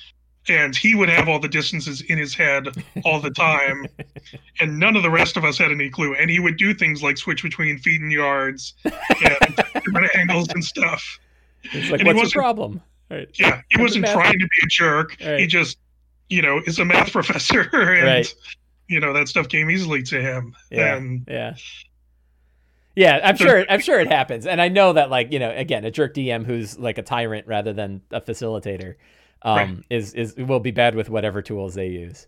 and he would have all the distances in his head all the time, and none of the rest of us had any clue. And he would do things like switch between feet and yards, and different angles and stuff. it's like And what's the problem? Right. Yeah, he What's wasn't trying to be a jerk. Right. He just, you know, is a math professor, and Right. you know that stuff came easily to him. Yeah. And Yeah. Yeah, I'm sure. I'm sure it happens, and I know that, like you know, again, a jerk DM who's like a tyrant rather than a facilitator, um, Right. is is will be bad with whatever tools they use.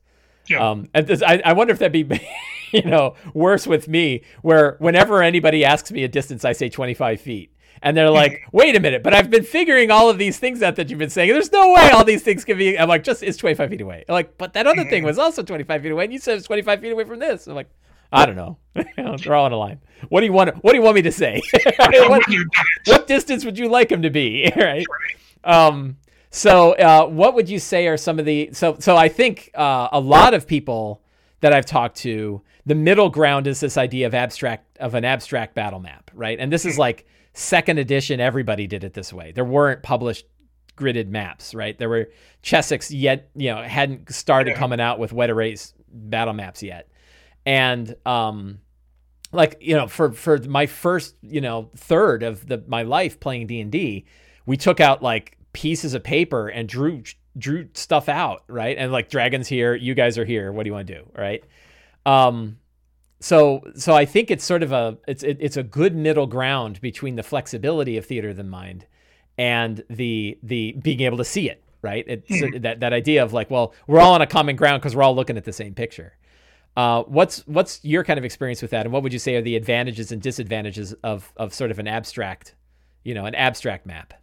Yeah. Um, and this, I, I wonder if that'd be, you know, worse with me, where whenever anybody asks me a distance, I say 25 feet. And they're like, wait a minute, but I've been figuring all of these things out that you've been saying. There's no way all these things can be. I'm like, just it's 25 feet away. I'm like, but that other thing was also 25 feet away, and you said it's 25 feet away from this. I'm like, I don't know. They're all in a line. What do you want? What do you want me to say? what, what distance would you like him to be? right. Um, so, uh, what would you say are some of the so so I think uh, a lot of people that I've talked to, the middle ground is this idea of abstract of an abstract battle map, right? And this is like second edition. Everybody did it this way. There weren't published gridded maps, right? There were Chessex yet, you know, hadn't started Yeah. coming out with wet erase battle maps yet, and um, like you know, for for my first you know third of the my life playing D and D, we took out like pieces of paper and drew drew stuff out, right? And like dragons here, you guys are here. What do you want to do, right? Um, so so I think it's sort of a it's it, it's a good middle ground between the flexibility of theater of the mind and the the being able to see it, right? It's that that idea of like, well, we're all on a common ground because we're all looking at the same picture. Uh, what's what's your kind of experience with that, and what would you say are the advantages and disadvantages of of sort of an abstract, you know, an abstract map?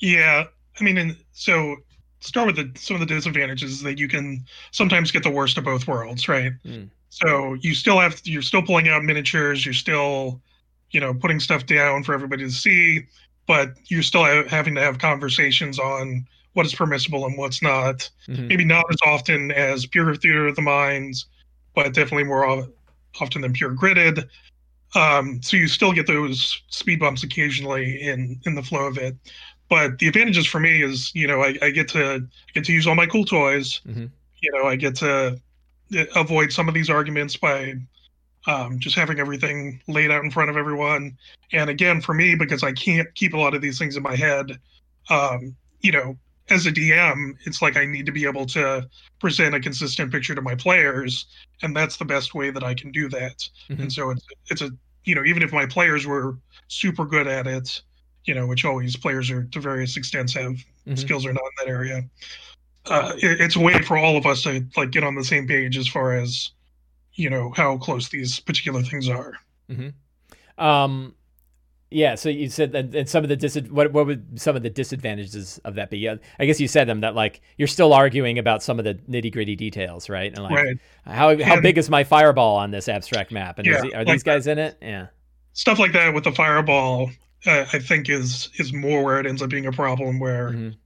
Yeah, I mean, and so start with the some of the disadvantages that you can sometimes get the worst of both worlds, right? Mm. So you still have you're still pulling out miniatures, you're still, you know, putting stuff down for everybody to see, but you're still ha- having to have conversations on what is permissible and what's not. Mhm. Maybe not as often as pure theater of the minds, but definitely more often than pure gridded. Um, so you still get those speed bumps occasionally in in the flow of it. But the advantages for me is, you know, I, I get to get to use all my cool toys. Mhm. You know, I get to uh, avoid some of these arguments by um, just having everything laid out in front of everyone. And again, for me, because I can't keep a lot of these things in my head, um, you know, as a DM, it's like I need to be able to present a consistent picture to my players, and that's the best way that I can do that. Mhm. And so it's it's a you know even if my players were super good at it, you know, which always players are to various extents have Mhm. skills are not in that area. Uh, it, it's a way for all of us to like get on the same page as far as you know how close these particular things are. Um, yeah. So you said that, and some of the dis- what what would some of the disadvantages of that be? Yeah, I guess you said them that like you're still arguing about some of the nitty gritty details, right? And like right. how how And- big is my fireball on this abstract map? And Yeah, are like these guys in it? Yeah. Stuff like that with the fireball, uh, I think is is more where it ends up being a problem where Mhm.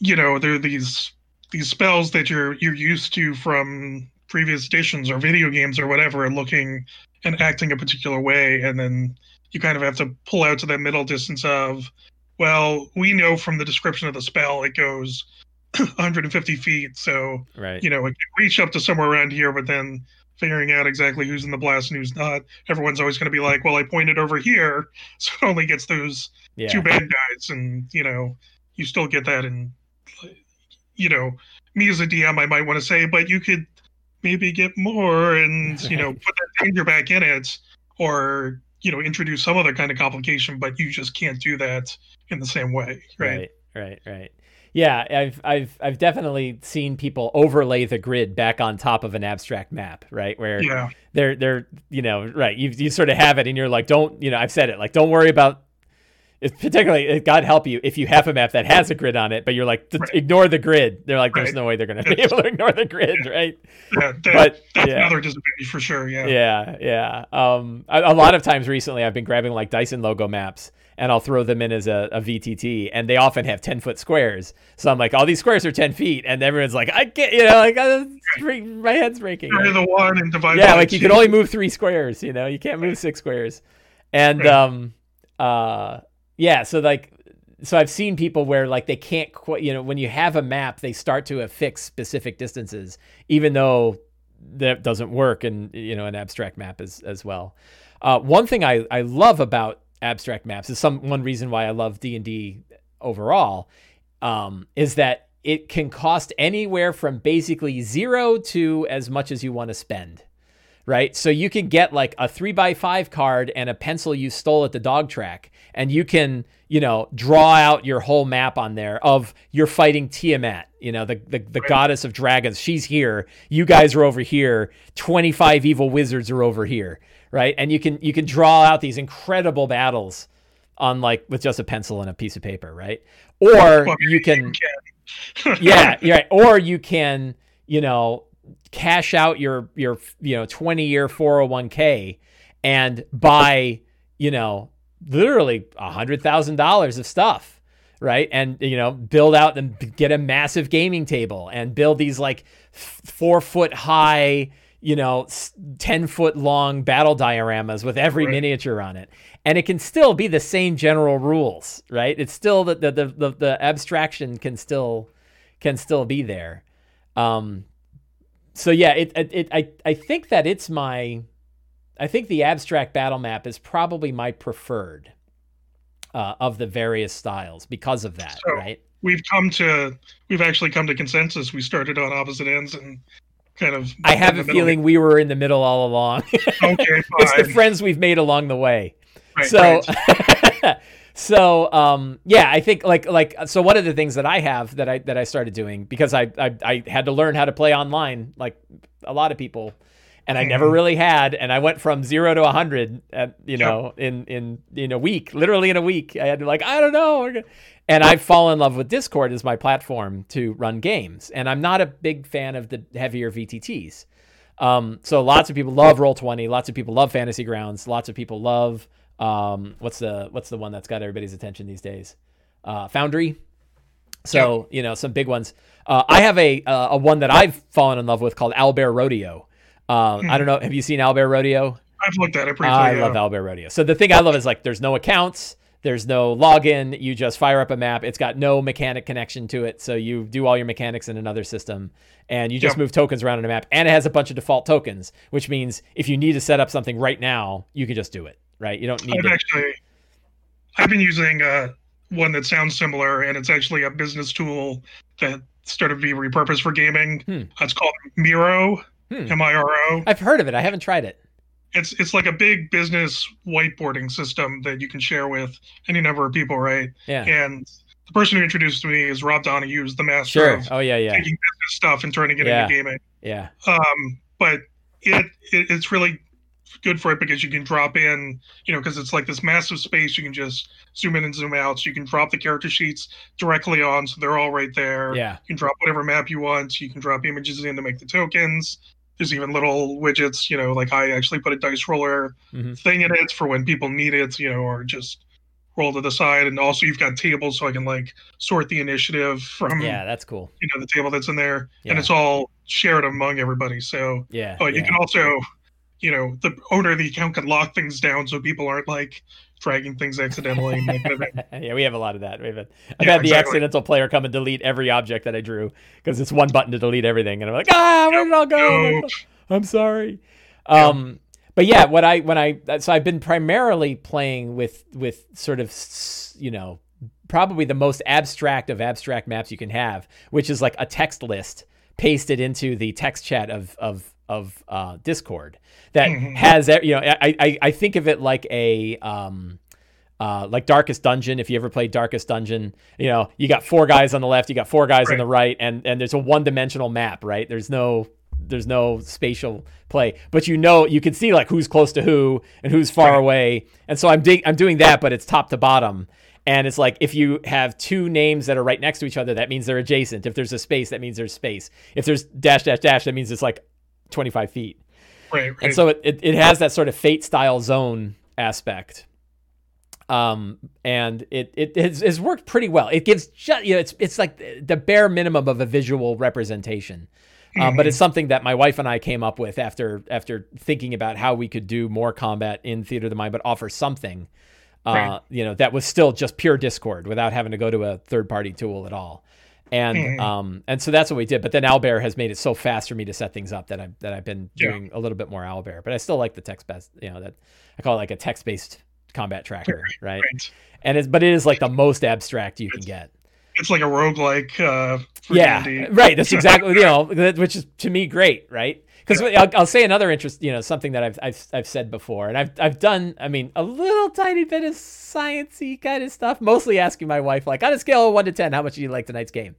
you know there are these these spells that you're you're used to from previous editions or video games or whatever looking and acting a particular way and then you kind of have to pull out to that middle distance of well we know from the description of the spell it goes 150 feet. So right. you know, it can reach up to somewhere around here, but then figuring out exactly who's in the blast and who's not. Everyone's always going to be like, "Well, I pointed over here, so it only gets those yeah. two bad guys," and you know, you still get that. And you know, me as a DM, I might want to say, but you could maybe get more, and you know, put that danger back in it, or you know, introduce some other kind of complication. But you just can't do that in the same way, right? Right, right, right. Yeah, I've I've I've definitely seen people overlay the grid back on top of an abstract map, right? Where Yeah. they're they're you know right you you sort of have it and you're like don't you know I've said it like don't worry about it's particularly God help you if you have a map that has a grid on it but you're like Right. ignore the grid they're like there's Right. no way they're going to be able to ignore the grid right Yeah, that, But, that's yeah. another disadvantage for sure. Yeah. yeah yeah um a, a lot of times recently I've been grabbing like Dyson logo maps and I'll throw them in as a, a VTT and they often have 10 foot squares so I'm like all these squares are 10 feet and everyone's like I can't you know like my head's breaking Carry the one and divide. yeah like you two. can only move three squares you know you can't move six squares and Right. um uh yeah so like so i've seen people where like they can't quite you know when you have a map they start to affix specific distances even though that doesn't work in you know an abstract map as as well uh, one thing I, I love about abstract maps. Is some one reason why I love D and D overall um, is that it can cost anywhere from basically zero to as much as you want to spend right? So you can get like a three by five card and a pencil you stole at the dog track, and you can, you know, draw out your whole map on there of you're fighting Tiamat, you know, the the, the goddess of dragons. She's here. You guys are over here. Twenty five evil wizards are over here, right? And you can you can draw out these incredible battles on like with just a pencil and a piece of paper, right? Or you can can. yeah, right. Or you can, you know, cash out your your you know 20 year 401k and buy, you know, literally a hundred thousand dollars of stuff, right? And you know, build out and get a massive gaming table and build these like f- four foot high, you know, s- ten foot long battle dioramas with every Right. miniature on it, and it can still be the same general rules, right? It's still the the the, the, the abstraction can still can still be there. Um, so yeah, it, it, it I I think that it's my I think the abstract battle map is probably my preferred uh, of the various styles because of that, So- right? we've come to we've actually come to consensus. We started on opposite ends and kind of. I have a feeling we were in the middle all along. Okay, it's the friends we've made along the way. Right, so right. so um yeah i think like like so one of the things that i have that i that i started doing because i i, I had to learn how to play online like a lot of people and i never Mhm. really had and i went from zero to 100 at, you know in in in a week literally in a week. I had to like i don't know. And i've fallen in love with discord as my platform to run games and i'm not a big fan of the heavier vtts um, so lots of people love roll 20 lots of people love fantasy grounds lots of people love um, what's the what's the one that's got everybody's attention these days? Uh, foundry. So you know some big ones. Uh, i have a uh, a one that i've fallen in love with called Owlbear Rodeo. Uh, i don't know have you seen Owlbear Rodeo? I've looked at it briefly. I yeah. love Owlbear Rodeo. So the thing I love is like there's no accounts, there's no login. You just fire up a map. It's got no mechanic connection to it, so you do all your mechanics in another system, and you just Yep. move tokens around in a map. And it has a bunch of default tokens, which means if you need to set up something right now, you can just do it. Right? You don't need I've to. actually I've been using uh, one that sounds similar, and it's actually a business tool that started to be repurposed for gaming. Hmm. It's called Miro, Hmm. M I R O. I've heard of it. I haven't tried it. It's it's like a big business whiteboarding system that you can share with any number of people, right? Yeah. And the person who introduced me is Rob Donoghue, who's the master Sure. of Oh yeah, yeah, taking business stuff and turning it Yeah. into gaming. yeah. um, but it, it it's really good for it because you can drop in, you know, because it's like this massive space. You can just zoom in and zoom out. So you can drop the character sheets directly on, so they're all right there. Yeah. You can drop whatever map you want. You can drop images in to make the tokens. There's even little widgets, you know, like I actually put a dice roller Mhm. thing in it for when people need it, you know, or just roll to the side. And also you've got tables so I can like sort the initiative from Yeah, that's cool. you know the table that's in there, Yeah. and it's all shared among everybody. So Yeah. but you yeah. can also, you know, the owner of the account can lock things down so people aren't like dragging things accidentally. and kind of yeah, we have a lot of that. We've had, I've Yeah, had the exactly. accidental player come and delete every object that I drew because it's one button to delete everything, and I'm like, ah, where did it all go? No. I'm sorry. Yeah. Um, but yeah, what I when I so I've been primarily playing with with sort of you know probably the most abstract of abstract maps you can have, which is like a text list pasted into the text chat of of of uh, Discord that Mhm. has you know I, I I think of it like a um uh, like Darkest Dungeon. If you ever played Darkest Dungeon, you know you got four guys on the left, you got four guys on the right, and and there's a one dimensional map, right? There's no there's no spatial play, but you know you can see like who's close to who and who's far Right. away. And so I'm dig- I'm doing that, but it's top to bottom. And it's like if you have two names that are right next to each other, that means they're adjacent. If there's a space, that means there's space. If there's dash dash dash, that means it's like 25 feet. Right, right. And so it, it, it has that sort of fate style zone aspect. Um, and it, it has, has worked pretty well. It gives just, you know, it's, it's like the bare minimum of a visual representation. Um, but it's something that my wife and I came up with after, after thinking about how we could do more combat in Theater of the Mind, but offer something, uh, Right. you know, that was still just pure Discord without having to go to a third party tool at all. And Mhm. um and so that's what we did. But then Owlbear has made it so fast for me to set things up that I've that I've been Yeah. doing a little bit more Owlbear. But I still like the text based, you know, that I call it like a text based combat tracker, right? right. And it's but it is like the most abstract you can get. It's like a roguelike uh Yeah, D&D. right. That's exactly you know, which is to me great, right? Because I'll, I'll say another interest, you know, something that I've, I've I've said before, and I've I've done, I mean, a little tiny bit of sciency kind of stuff, mostly asking my wife, like, on a scale of one to ten, how much do you like tonight's game?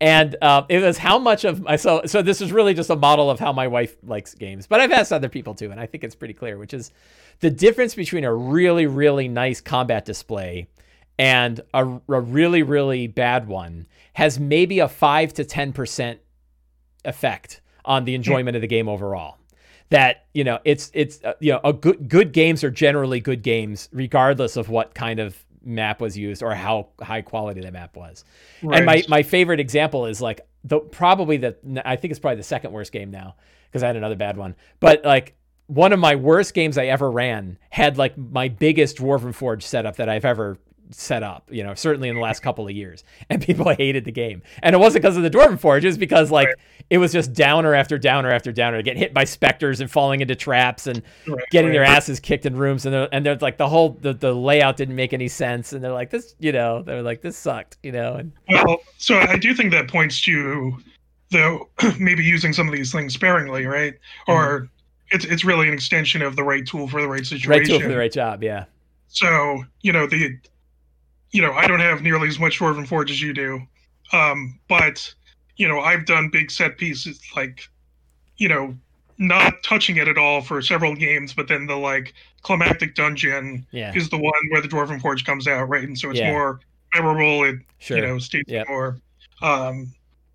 And uh, it was how much of my so so this is really just a model of how my wife likes games, but I've asked other people too, and I think it's pretty clear, which is the difference between a really really nice combat display and a, a really really bad one has maybe a five to ten percent effect on the enjoyment of the game overall. That you know, it's it's uh, you know, a good good games are generally good games regardless of what kind of map was used or how high quality the map was. And my my favorite example is like the probably the I think it's probably the second worst game now because I had another bad one. But like one of my worst games I ever ran had like my biggest Dwarven Forge setup that I've ever set up, you know, certainly in the last couple of years. And people hated the game. And it wasn't because of the Dwarven Forge, it was because like Right. it was just downer after downer after downer, get hit by specters and falling into traps and Right, getting their asses kicked in rooms and they're, and they're like the whole the, the layout didn't make any sense and they're like this you know they're like this sucked you know and Well, so I do think that points to though maybe using some of these things sparingly, right? Mm-hmm. Or it's it's really an extension of the right tool for the right situation. right tool for the right job yeah So, you know, the you know, I don't have nearly as much Dwarven Forge as you do. Um, but you know, I've done big set pieces like, you know, not touching it at all for several games, but then the like climactic dungeon yeah is the one where the Dwarven Forge comes out, right? And so it's Yeah. more memorable. It sure you know stays Yep. more um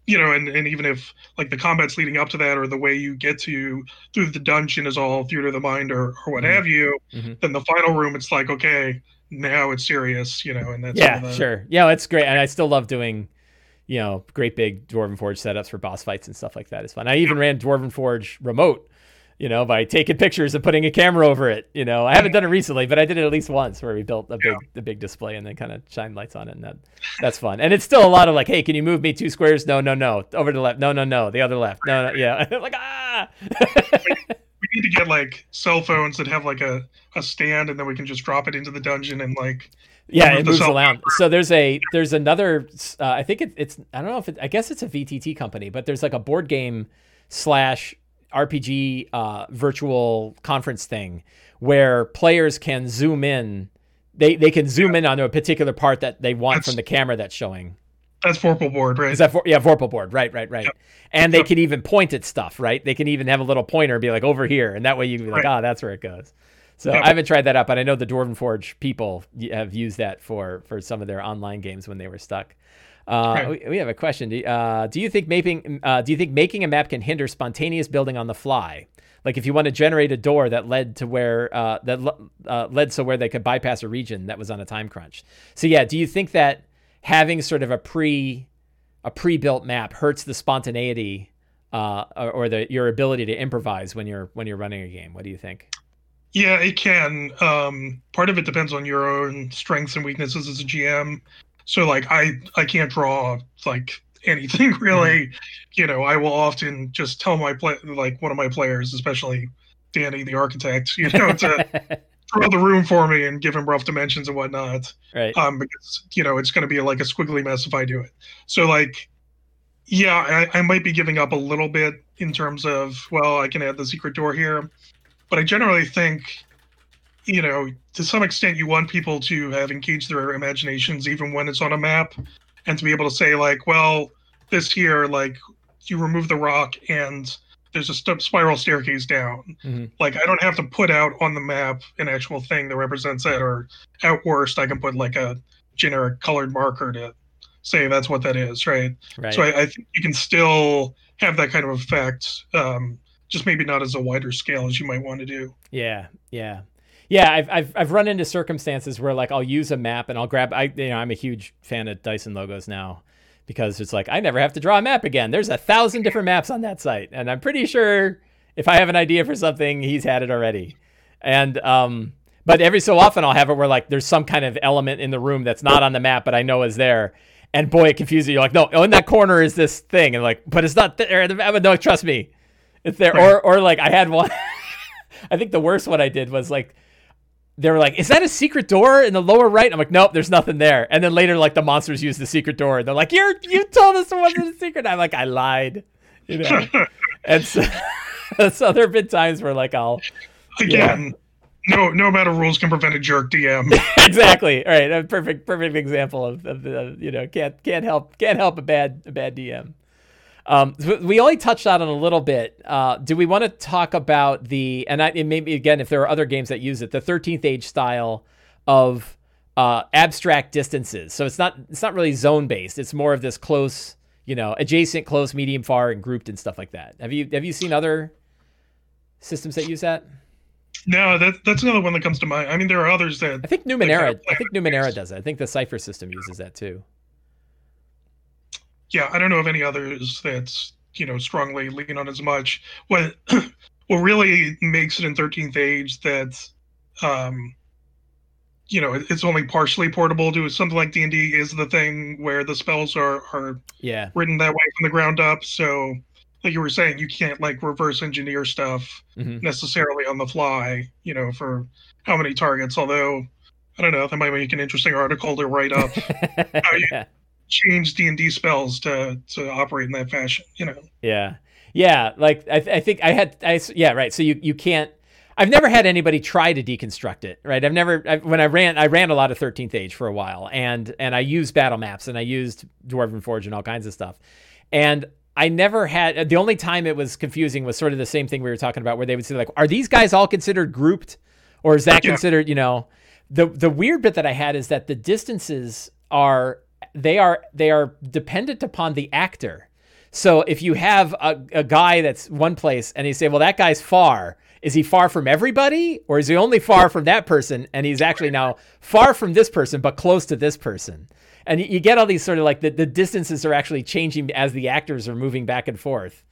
you know and, and even if like the combats leading up to that or the way you get to through the dungeon is all theater of the mind or, or what Mhm. have you Mhm. then the final room it's like okay now it's serious you know and that's yeah the, sure. Yeah it's great and i still love doing you know great big dwarven forge setups for boss fights and stuff like that it's fun. I even ran dwarven forge remote you know by taking pictures and putting a camera over it you know. I haven't done it recently but i did it at least once where we built a big Yeah. the big display and then kind of shine lights on it and that that's fun. And it's still a lot of like hey can you move me two squares? No no no. Over to the left. No no no. The other left. No no yeah. Like ah need to get like cell phones that have like a, a stand and then we can just drop it into the dungeon and like Yeah, it moves around. So there's a there's another. Uh, I think it, it's I don't know if it, I guess it's a VTT company, but there's like a board game slash RPG uh, virtual conference thing where players can zoom in. They they can zoom in onto a particular part that they want That's- from the camera that's showing. That's Vorpal board right Is that for, yeah Vorpal board? Right, right, right. Yep. And they Yep. can even point at stuff. Right, they can even have a little pointer and be like over here, and that way you can be like, Right. ah, that's where it goes. So Yep. I haven't tried that out, but I know the Dwarven Forge people have used that for for some of their online games when they were stuck. Uh, Right. we, we have a question. Do, uh, do you think making uh, do you think making a map can hinder spontaneous building on the fly? Like if you want to generate a door that led to where uh, that uh, led so where they could bypass a region that was on a time crunch. So yeah, do you think that having sort of a pre a pre-built map hurts the spontaneity uh, or, the your ability to improvise when you're when you're running a game? What do you think? Yeah, it can. Um, part of it depends on your own strengths and weaknesses as a GM. So like I I can't draw like anything really. Mm-hmm. You know, I will often just tell my play like one of my players, especially Danny the architect, you know, to throw the room for me and give him rough dimensions and whatnot. Right. Um, because you know it's going to be like a squiggly mess if I do it. So like, yeah, I, I might be giving up a little bit in terms of well, I can add the secret door here, but I generally think, you know, to some extent, you want people to have engaged their imaginations even when it's on a map, and to be able to say like, well, this here, like, you remove the rock and there's a st- spiral staircase down. Mm-hmm. Like I don't have to put out on the map an actual thing that represents it, or at worst, I can put like a generic colored marker to say that's what that is, right? right. So I, I think you can still have that kind of effect, um, just maybe not as a wider scale as you might want to do. Yeah, yeah. Yeah, I've, I've I've run into circumstances where like I'll use a map and I'll grab I you know I'm a huge fan of Dyson logos now, because it's like I never have to draw a map again. There's a thousand different maps on that site, and I'm pretty sure if I have an idea for something, he's had it already. And um, but every so often I'll have it where like there's some kind of element in the room that's not on the map, but I know is there. And boy, it confuses you. You're like, no, in that corner is this thing, and like, but it's not there. But no, trust me, it's there. Or or like I had one. I think the worst one I did was like they were like, "Is that a secret door in the lower right?" I'm like, "Nope, there's nothing there." And then later, like the monsters use the secret door. And they're like, "You're you told us it wasn't a secret." I'm like, "I lied," you know. and so, so there have been times where like I'll again. No, no amount of rules can prevent a jerk DM. exactly. All right, a perfect, perfect example of, of the you know can't can't help can't help a bad a bad DM. Um, we only touched on it a little bit. Uh, do we want to talk about the and, I, and maybe again if there are other games that use it, the 13th Age style of uh, abstract distances. So it's not it's not really zone based. It's more of this close, you know, adjacent, close, medium, far, and grouped and stuff like that. Have you have you seen other systems that use that? No, that that's another one that comes to mind. I mean, there are others that I think Numenera. I think Numenera does it. I think the Cypher system uses that too yeah, I don't know of any others that's you know strongly lean on as much. What what really makes it in Thirteenth Age that um, you know it's only partially portable to something like D and D is the thing where the spells are are yeah written that way from the ground up. So like you were saying, you can't like reverse engineer stuff mm-hmm. necessarily on the fly. You know for how many targets, although. I don't know. That might make an interesting article to write up. how you, yeah change D and D spells to to operate in that fashion. You know. Yeah, yeah. Like I, I think I had. I yeah. Right. So you you can't. I've never had anybody try to deconstruct it, right? I've never I, when I ran I ran a lot of 13th Age for a while, and and I used battle maps and I used Dwarven Forge and all kinds of stuff, and I never had the only time it was confusing was sort of the same thing we were talking about, where they would say like, "Are these guys all considered grouped, or is that yeah. considered?" You know, the the weird bit that I had is that the distances are they are they are dependent upon the actor. So if you have a, a guy that's one place and you say, well, that guy's far, is he far from everybody or is he only far from that person and he's actually now far from this person but close to this person? And you get all these sort of like the, the distances are actually changing as the actors are moving back and forth.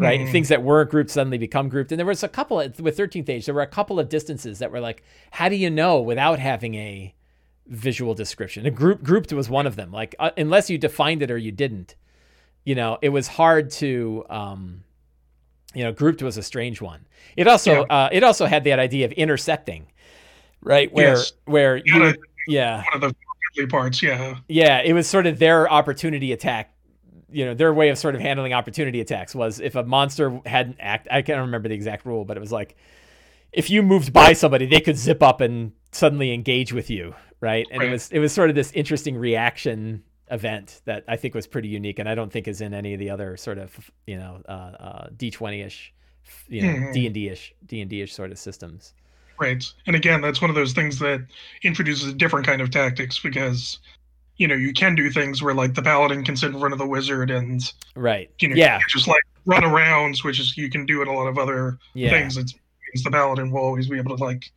Right, mm. things that weren't grouped suddenly become grouped, and there was a couple of, with Thirteenth Age. There were a couple of distances that were like, how do you know without having a visual description. A group grouped was one of them. Like uh, unless you defined it or you didn't, you know, it was hard to. Um, you know, grouped was a strange one. It also yeah. uh, it also had that idea of intersecting, right? Where yes. where you, yeah, one of the parts, yeah, yeah. It was sort of their opportunity attack. You know, their way of sort of handling opportunity attacks was if a monster hadn't act. I can't remember the exact rule, but it was like if you moved by somebody, they could zip up and suddenly engage with you, right? And right. it was it was sort of this interesting reaction event that I think was pretty unique, and I don't think is in any of the other sort of you know uh, uh, D twenty ish, you know mm-hmm. D and D ish D and D ish sort of systems. Right, and again, that's one of those things that introduces a different kind of tactics because you know you can do things where like the paladin can sit in front of the wizard and right, you know, yeah, just like run arounds, which is you can do in a lot of other yeah. things. It's the paladin will always be able to like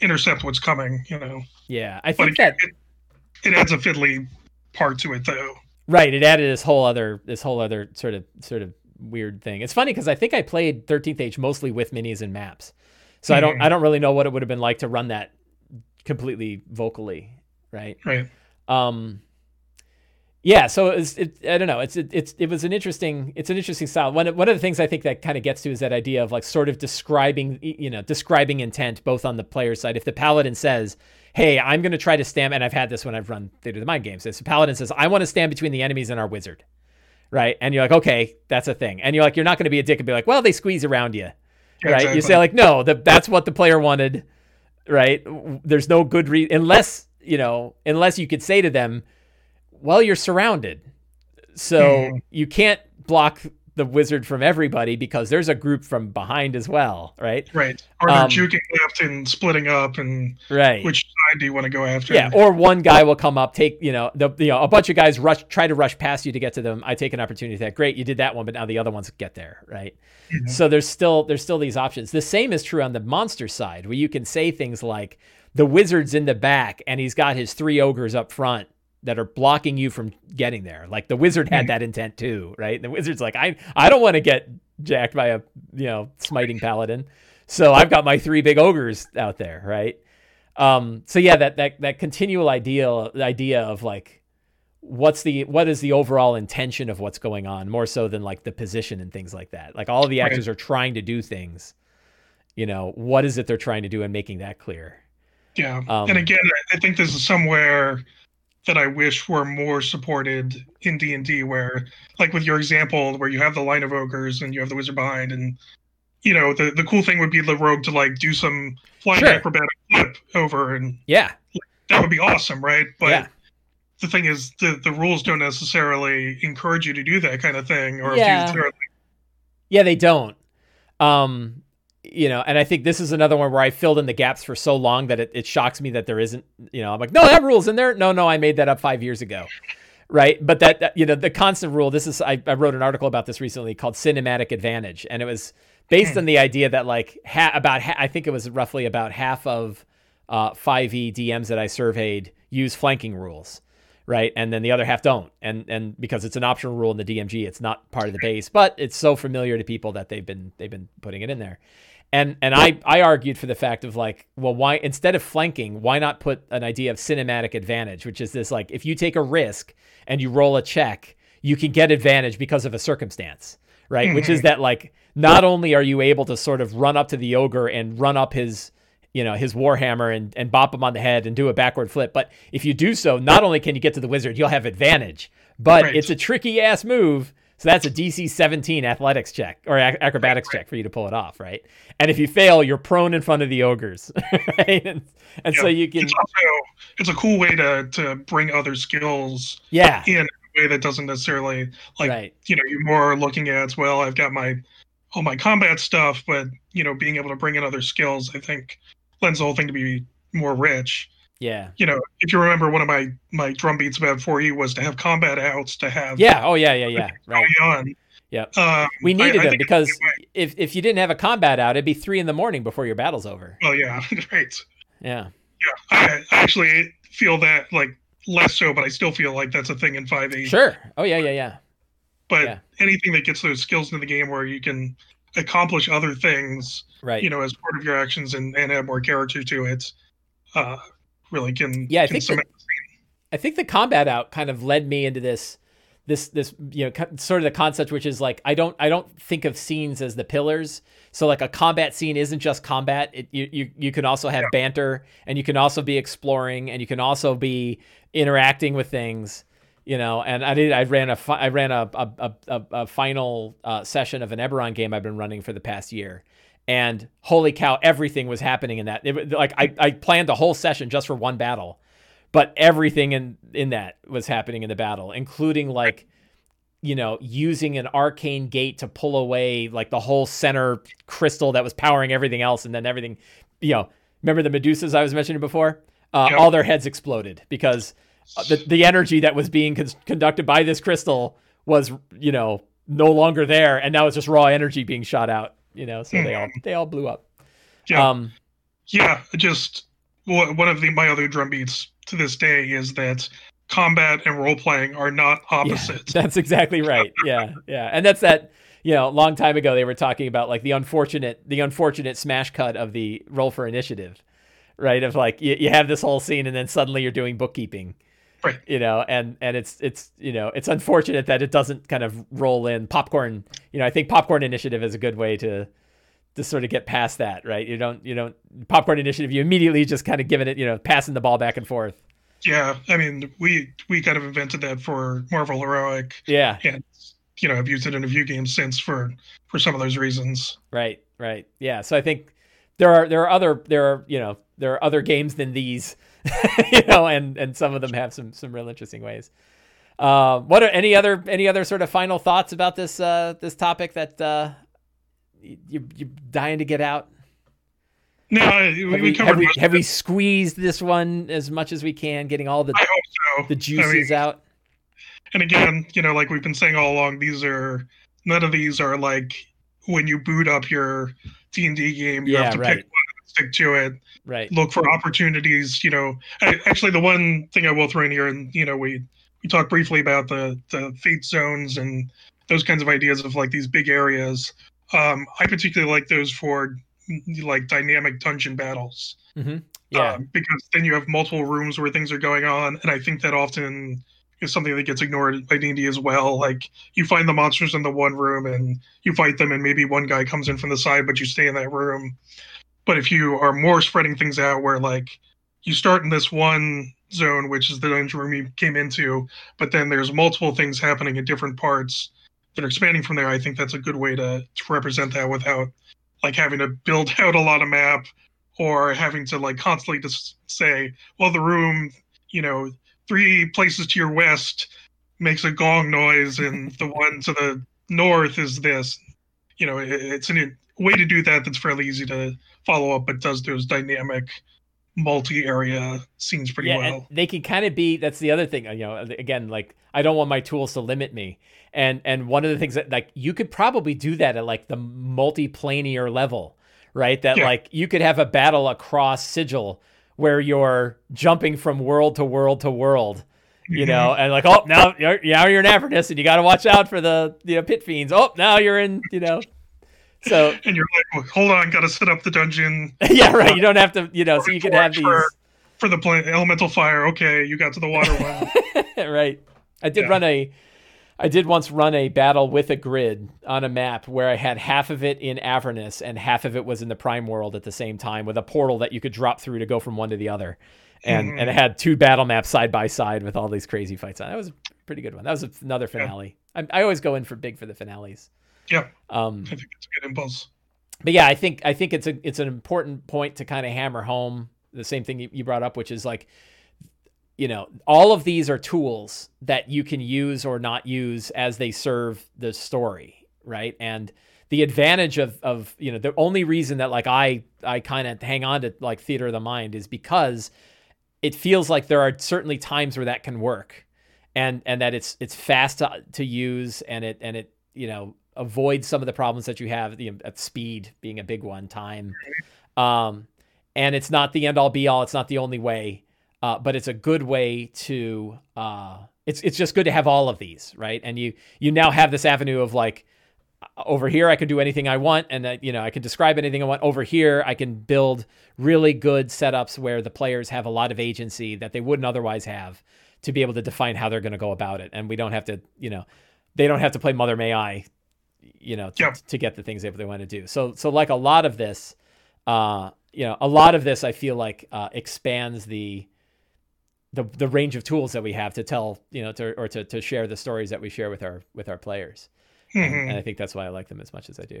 intercept what's coming, you know. Yeah, I think that it, it adds a fiddly part to it though. Right, it added this whole other this whole other sort of sort of weird thing. It's funny because I think I played 13th Age mostly with minis and maps. So I don't I don't really know what it would have been like to run that completely vocally, right? Right. Um, yeah, so it was, it, I don't know. It's it, it's it was an interesting it's an interesting style. One of, one of the things I think that kind of gets to is that idea of like sort of describing you know describing intent both on the player side. If the paladin says, "Hey, I'm going to try to stand," and I've had this when I've run Theater of the Mind games. If the paladin says, "I want to stand between the enemies and our wizard," right? And you're like, "Okay, that's a thing," and you're like, you're not going to be a dick and be like, "Well, they squeeze around you," right? exactly. You say like, "No, the, that's what the player wanted," right? There's no good reason unless you know unless you could say to them, "Well, you're surrounded." So Mhm. you can't block the wizard from everybody because there's a group from behind as well, right? Right. Or they're Um, juking left and splitting up, and Right. which side do you want to go after? yeah, or one guy will come up, take you know the you know a bunch of guys rush try to rush past you to get to them. I take an opportunity to that. Great, you did that one, but now the other ones get there, right? Mhm. So there's still there's still these options. The same is true on the monster side, where you can say things like the wizard's in the back and he's got his three ogres up front that are blocking you from getting there. Like the wizard had Mhm. that intent too, right? And the wizard's like, I I don't want to get jacked by a you know smiting paladin, so I've got my three big ogres out there, right? Um, so yeah, that that that continual ideal idea of like what's the what is the overall intention of what's going on more so than like the position and things like that. Like all the actors are trying to do things. You know, what is it they're trying to do and making that clear? Yeah. Um, and again, I think this is somewhere that I wish were more supported in D and D, where, like with your example, where you have the line of ogres and you have the wizard behind, and you know the the cool thing would be the rogue to like do some flying Sure. acrobatic flip over, and Yeah. that would be awesome, right? But Yeah. the thing is, the the rules don't necessarily encourage you to do that kind of thing, or Yeah. Yeah, they don't. Um, you know, and I think this is another one where I filled in the gaps for so long that it, it shocks me that there isn't, you know, I'm like, no, that rule's in there. No, no, I made that up five years ago. Right. But that, that you know, the constant rule, this is, I, I wrote an article about this recently called Cinematic Advantage. And it was based on the idea that, like, ha- about, ha- I think it was roughly about half of uh, 5e DMs that I surveyed use flanking rules right? And then the other half don't. And and because it's an optional rule in the DMG, it's not part of the base, but it's so familiar to people that they've been they've been putting it in there. And and I I argued for the fact of like, well, why instead of flanking, why not put an idea of cinematic advantage, which is this like if you take a risk and you roll a check, you can get advantage because of a circumstance, right? Which is mm-hmm. that like not only are you able to sort of run up to the ogre and run up his you know his warhammer and, and bop him on the head and do a backward flip but if you do so not only can you get to the wizard you'll have advantage but Right. it's a tricky ass move so that's a dc 17 athletics check or ac- acrobatics check for you to pull it off right? And if you fail you're prone in front of the ogres right? And, and so you can it's also it's a cool way to to bring other skills yeah. in a way that doesn't necessarily like right. you know you're more looking at well i've got my all my combat stuff but you know being able to bring in other skills i think lends the whole thing to be more rich yeah. You know if you remember one of my my drum beats about 4e was to have combat outs to have yeah. Oh yeah yeah yeah. right. on. Yep. um, we needed I them because a good way. if, if you didn't have a combat out it'd be three in the morning before your battle's over. Oh yeah. Right. Yeah. Yeah. I, actually feel that like less so but i still feel like that's a thing in 5e sure. Oh yeah yeah yeah. But yeah. anything that gets those skills in the game where you can accomplish other things right. you know as part of your actions and, and add more character to it uh really can Yeah, I can think cement- I think the combat out kind of led me into this this this you know sort of the concept which is like I don't I don't think of scenes as the pillars. So like a combat scene isn't just combat. It, you you you can also have banter and you can also be exploring and you can also be interacting with things. You know, and I did. I ran a I ran a a, a, a, a final uh, session of an Eberron game I've been running for the past year, and holy cow, everything was happening in that. It, like I, I planned the whole session just for one battle, but everything in in that was happening in the battle, including like you know using an arcane gate to pull away like the whole center crystal that was powering everything else, and then everything. You know, remember the Medusas I was mentioning before? Uh, Yep. All their heads exploded because uh, the the energy that was being con- conducted by this crystal was you know no longer there, and now it's just raw energy being shot out. You know, so they all they all blew up. yeah Um, yeah just one one of the my other drum beats to this day is that combat and role playing are not opposites. Yeah, that's exactly right. Yeah, yeah, and that's that. You know, a long time ago they were talking about like the unfortunate, the unfortunate smash cut of the roll for initiative, right? Of like you, you have this whole scene and then suddenly you're doing bookkeeping, right? You know, and and it's it's you know it's unfortunate that it doesn't kind of roll in popcorn. You know, I think popcorn initiative is a good way to to sort of get past that, right? You don't you don't popcorn initiative. You immediately just kind of giving it, you know, passing the ball back and forth. Yeah, I mean, we we kind of invented that for Marvel Heroic. Yeah, and you know, I've used it in a few games since for for some of those reasons. Right, right, yeah. So I think there are there are other there are you know there are other games than these, you know, and and some of them have some some real interesting ways. Uh, what are any other any other sort of final thoughts about this uh, this topic that uh, you you're dying to get out? No, we, have, we, have, we, have we, squeezed this one as much as we can, getting all the so. the juices I mean, out? And again, you know, like we've been saying all along, these are none of these are like when you boot up your D and D game, you yeah, have to right. pick stick to it. Right. Look for opportunities. You know, I, actually, the one thing I will throw in here, and you know, we we talked briefly about the the fate zones and those kinds of ideas of like these big areas. Um, I particularly like those for like dynamic dungeon battles. Mm-hmm. Yeah, um, because then you have multiple rooms where things are going on, and I think that often is something that gets ignored by D&D as well. Like you find the monsters in the one room and you fight them, and maybe one guy comes in from the side, but you stay in that room. But if you are more spreading things out, where like you start in this one zone, which is the dungeon room you came into, but then there's multiple things happening in different parts that are expanding from there. I think that's a good way to, to represent that without like having to build out a lot of map or having to like constantly just say, well, the room, you know, three places to your west makes a gong noise, and the one to the north is this. You know, it, it's a way to do that that's fairly easy to follow up, but does those dynamic multi-area scenes pretty yeah, well. they can kind of be. That's the other thing. You know, again, like I don't want my tools to limit me. And and one of the things that like you could probably do that at like the multi-planar level, right? That yeah. like you could have a battle across sigil where you're jumping from world to world to world you know, mm-hmm. and like, oh, now you're, now you're in Avernus, and you got to watch out for the you know pit fiends. Oh, now you're in, you know, so and you're like, well, hold on, got to set up the dungeon. yeah, right. You don't have to, you know, so you can have these for, for the plane, elemental fire. Okay, you got to the water one. right. I did yeah. run a I did once run a battle with a grid on a map where I had half of it in Avernus and half of it was in the Prime world at the same time with a portal that you could drop through to go from one to the other. And mm-hmm. and it had two battle maps side by side with all these crazy fights on. That was a pretty good one. That was another finale. Yeah. I, I, always go in for big for the finales. Yeah. Um, I think it's a good impulse. But yeah, I think I think it's a it's an important point to kind of hammer home the same thing you brought up, which is like you know, all of these are tools that you can use or not use as they serve the story, right? And the advantage of of you know the only reason that like I I kind of hang on to like theater of the mind is because it feels like there are certainly times where that can work, and and that it's it's fast to, to use and it and it you know avoids some of the problems that you have you know, at speed being a big one time, um, and it's not the end all be all. It's not the only way uh, but it's a good way to uh, it's it's just good to have all of these right? And you you now have this avenue of like over here I can do anything I want and uh, you know I can describe anything I want. Over here I can build really good setups where the players have a lot of agency that they wouldn't otherwise have to be able to define how they're going to go about it. And we don't have to you know they don't have to play mother may I you know to, to get the things that they want to do. So so like a lot of this uh you know a lot of this I feel like uh, expands the the the range of tools that we have to tell you know to or to, to share the stories that we share with our with our players. Mm-hmm. and, and, i think that's why i like them as much as i do.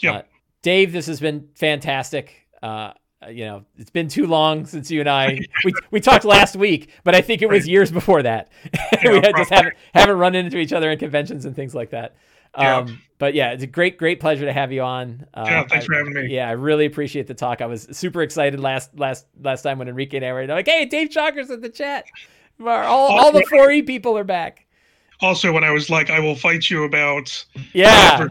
Yeah. Uh, dave this has been fantastic. Uh, you know it's been too long since you and i we, we talked last week but i think it was years before that. We had just haven't haven't run into each other in conventions and things like that um, yeah. But yeah, it's a great, great pleasure to have you on. Uh, yeah, thanks I, for having me. Yeah, I really appreciate the talk. I was super excited last last last time when Enrique and I were like, "Hey, Dave Chalker's in the chat. All, all the 4E people are back." Also, when I was like, "I will fight you about yeah."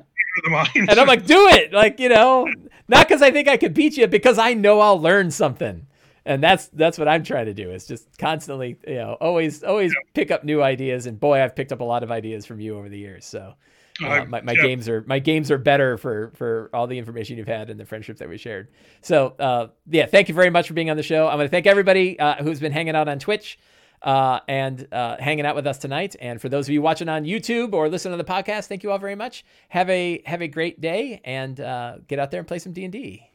and I'm like, do it, like you know, not because I think I could beat you, because I know I'll learn something, and that's that's what I'm trying to do is just constantly, you know, always always yeah. pick up new ideas. And boy, I've picked up a lot of ideas from you over the years. So uh, my, my yeah. games are my games are better for for all the information you've had and the friendship that we shared. So uh, yeah, thank you very much for being on the show. I'm going to thank everybody uh, who's been hanging out on Twitch uh, and uh, hanging out with us tonight. And for those of you watching on YouTube or listening to the podcast, thank you all very much. Have a have a great day and uh, get out there and play some D and D.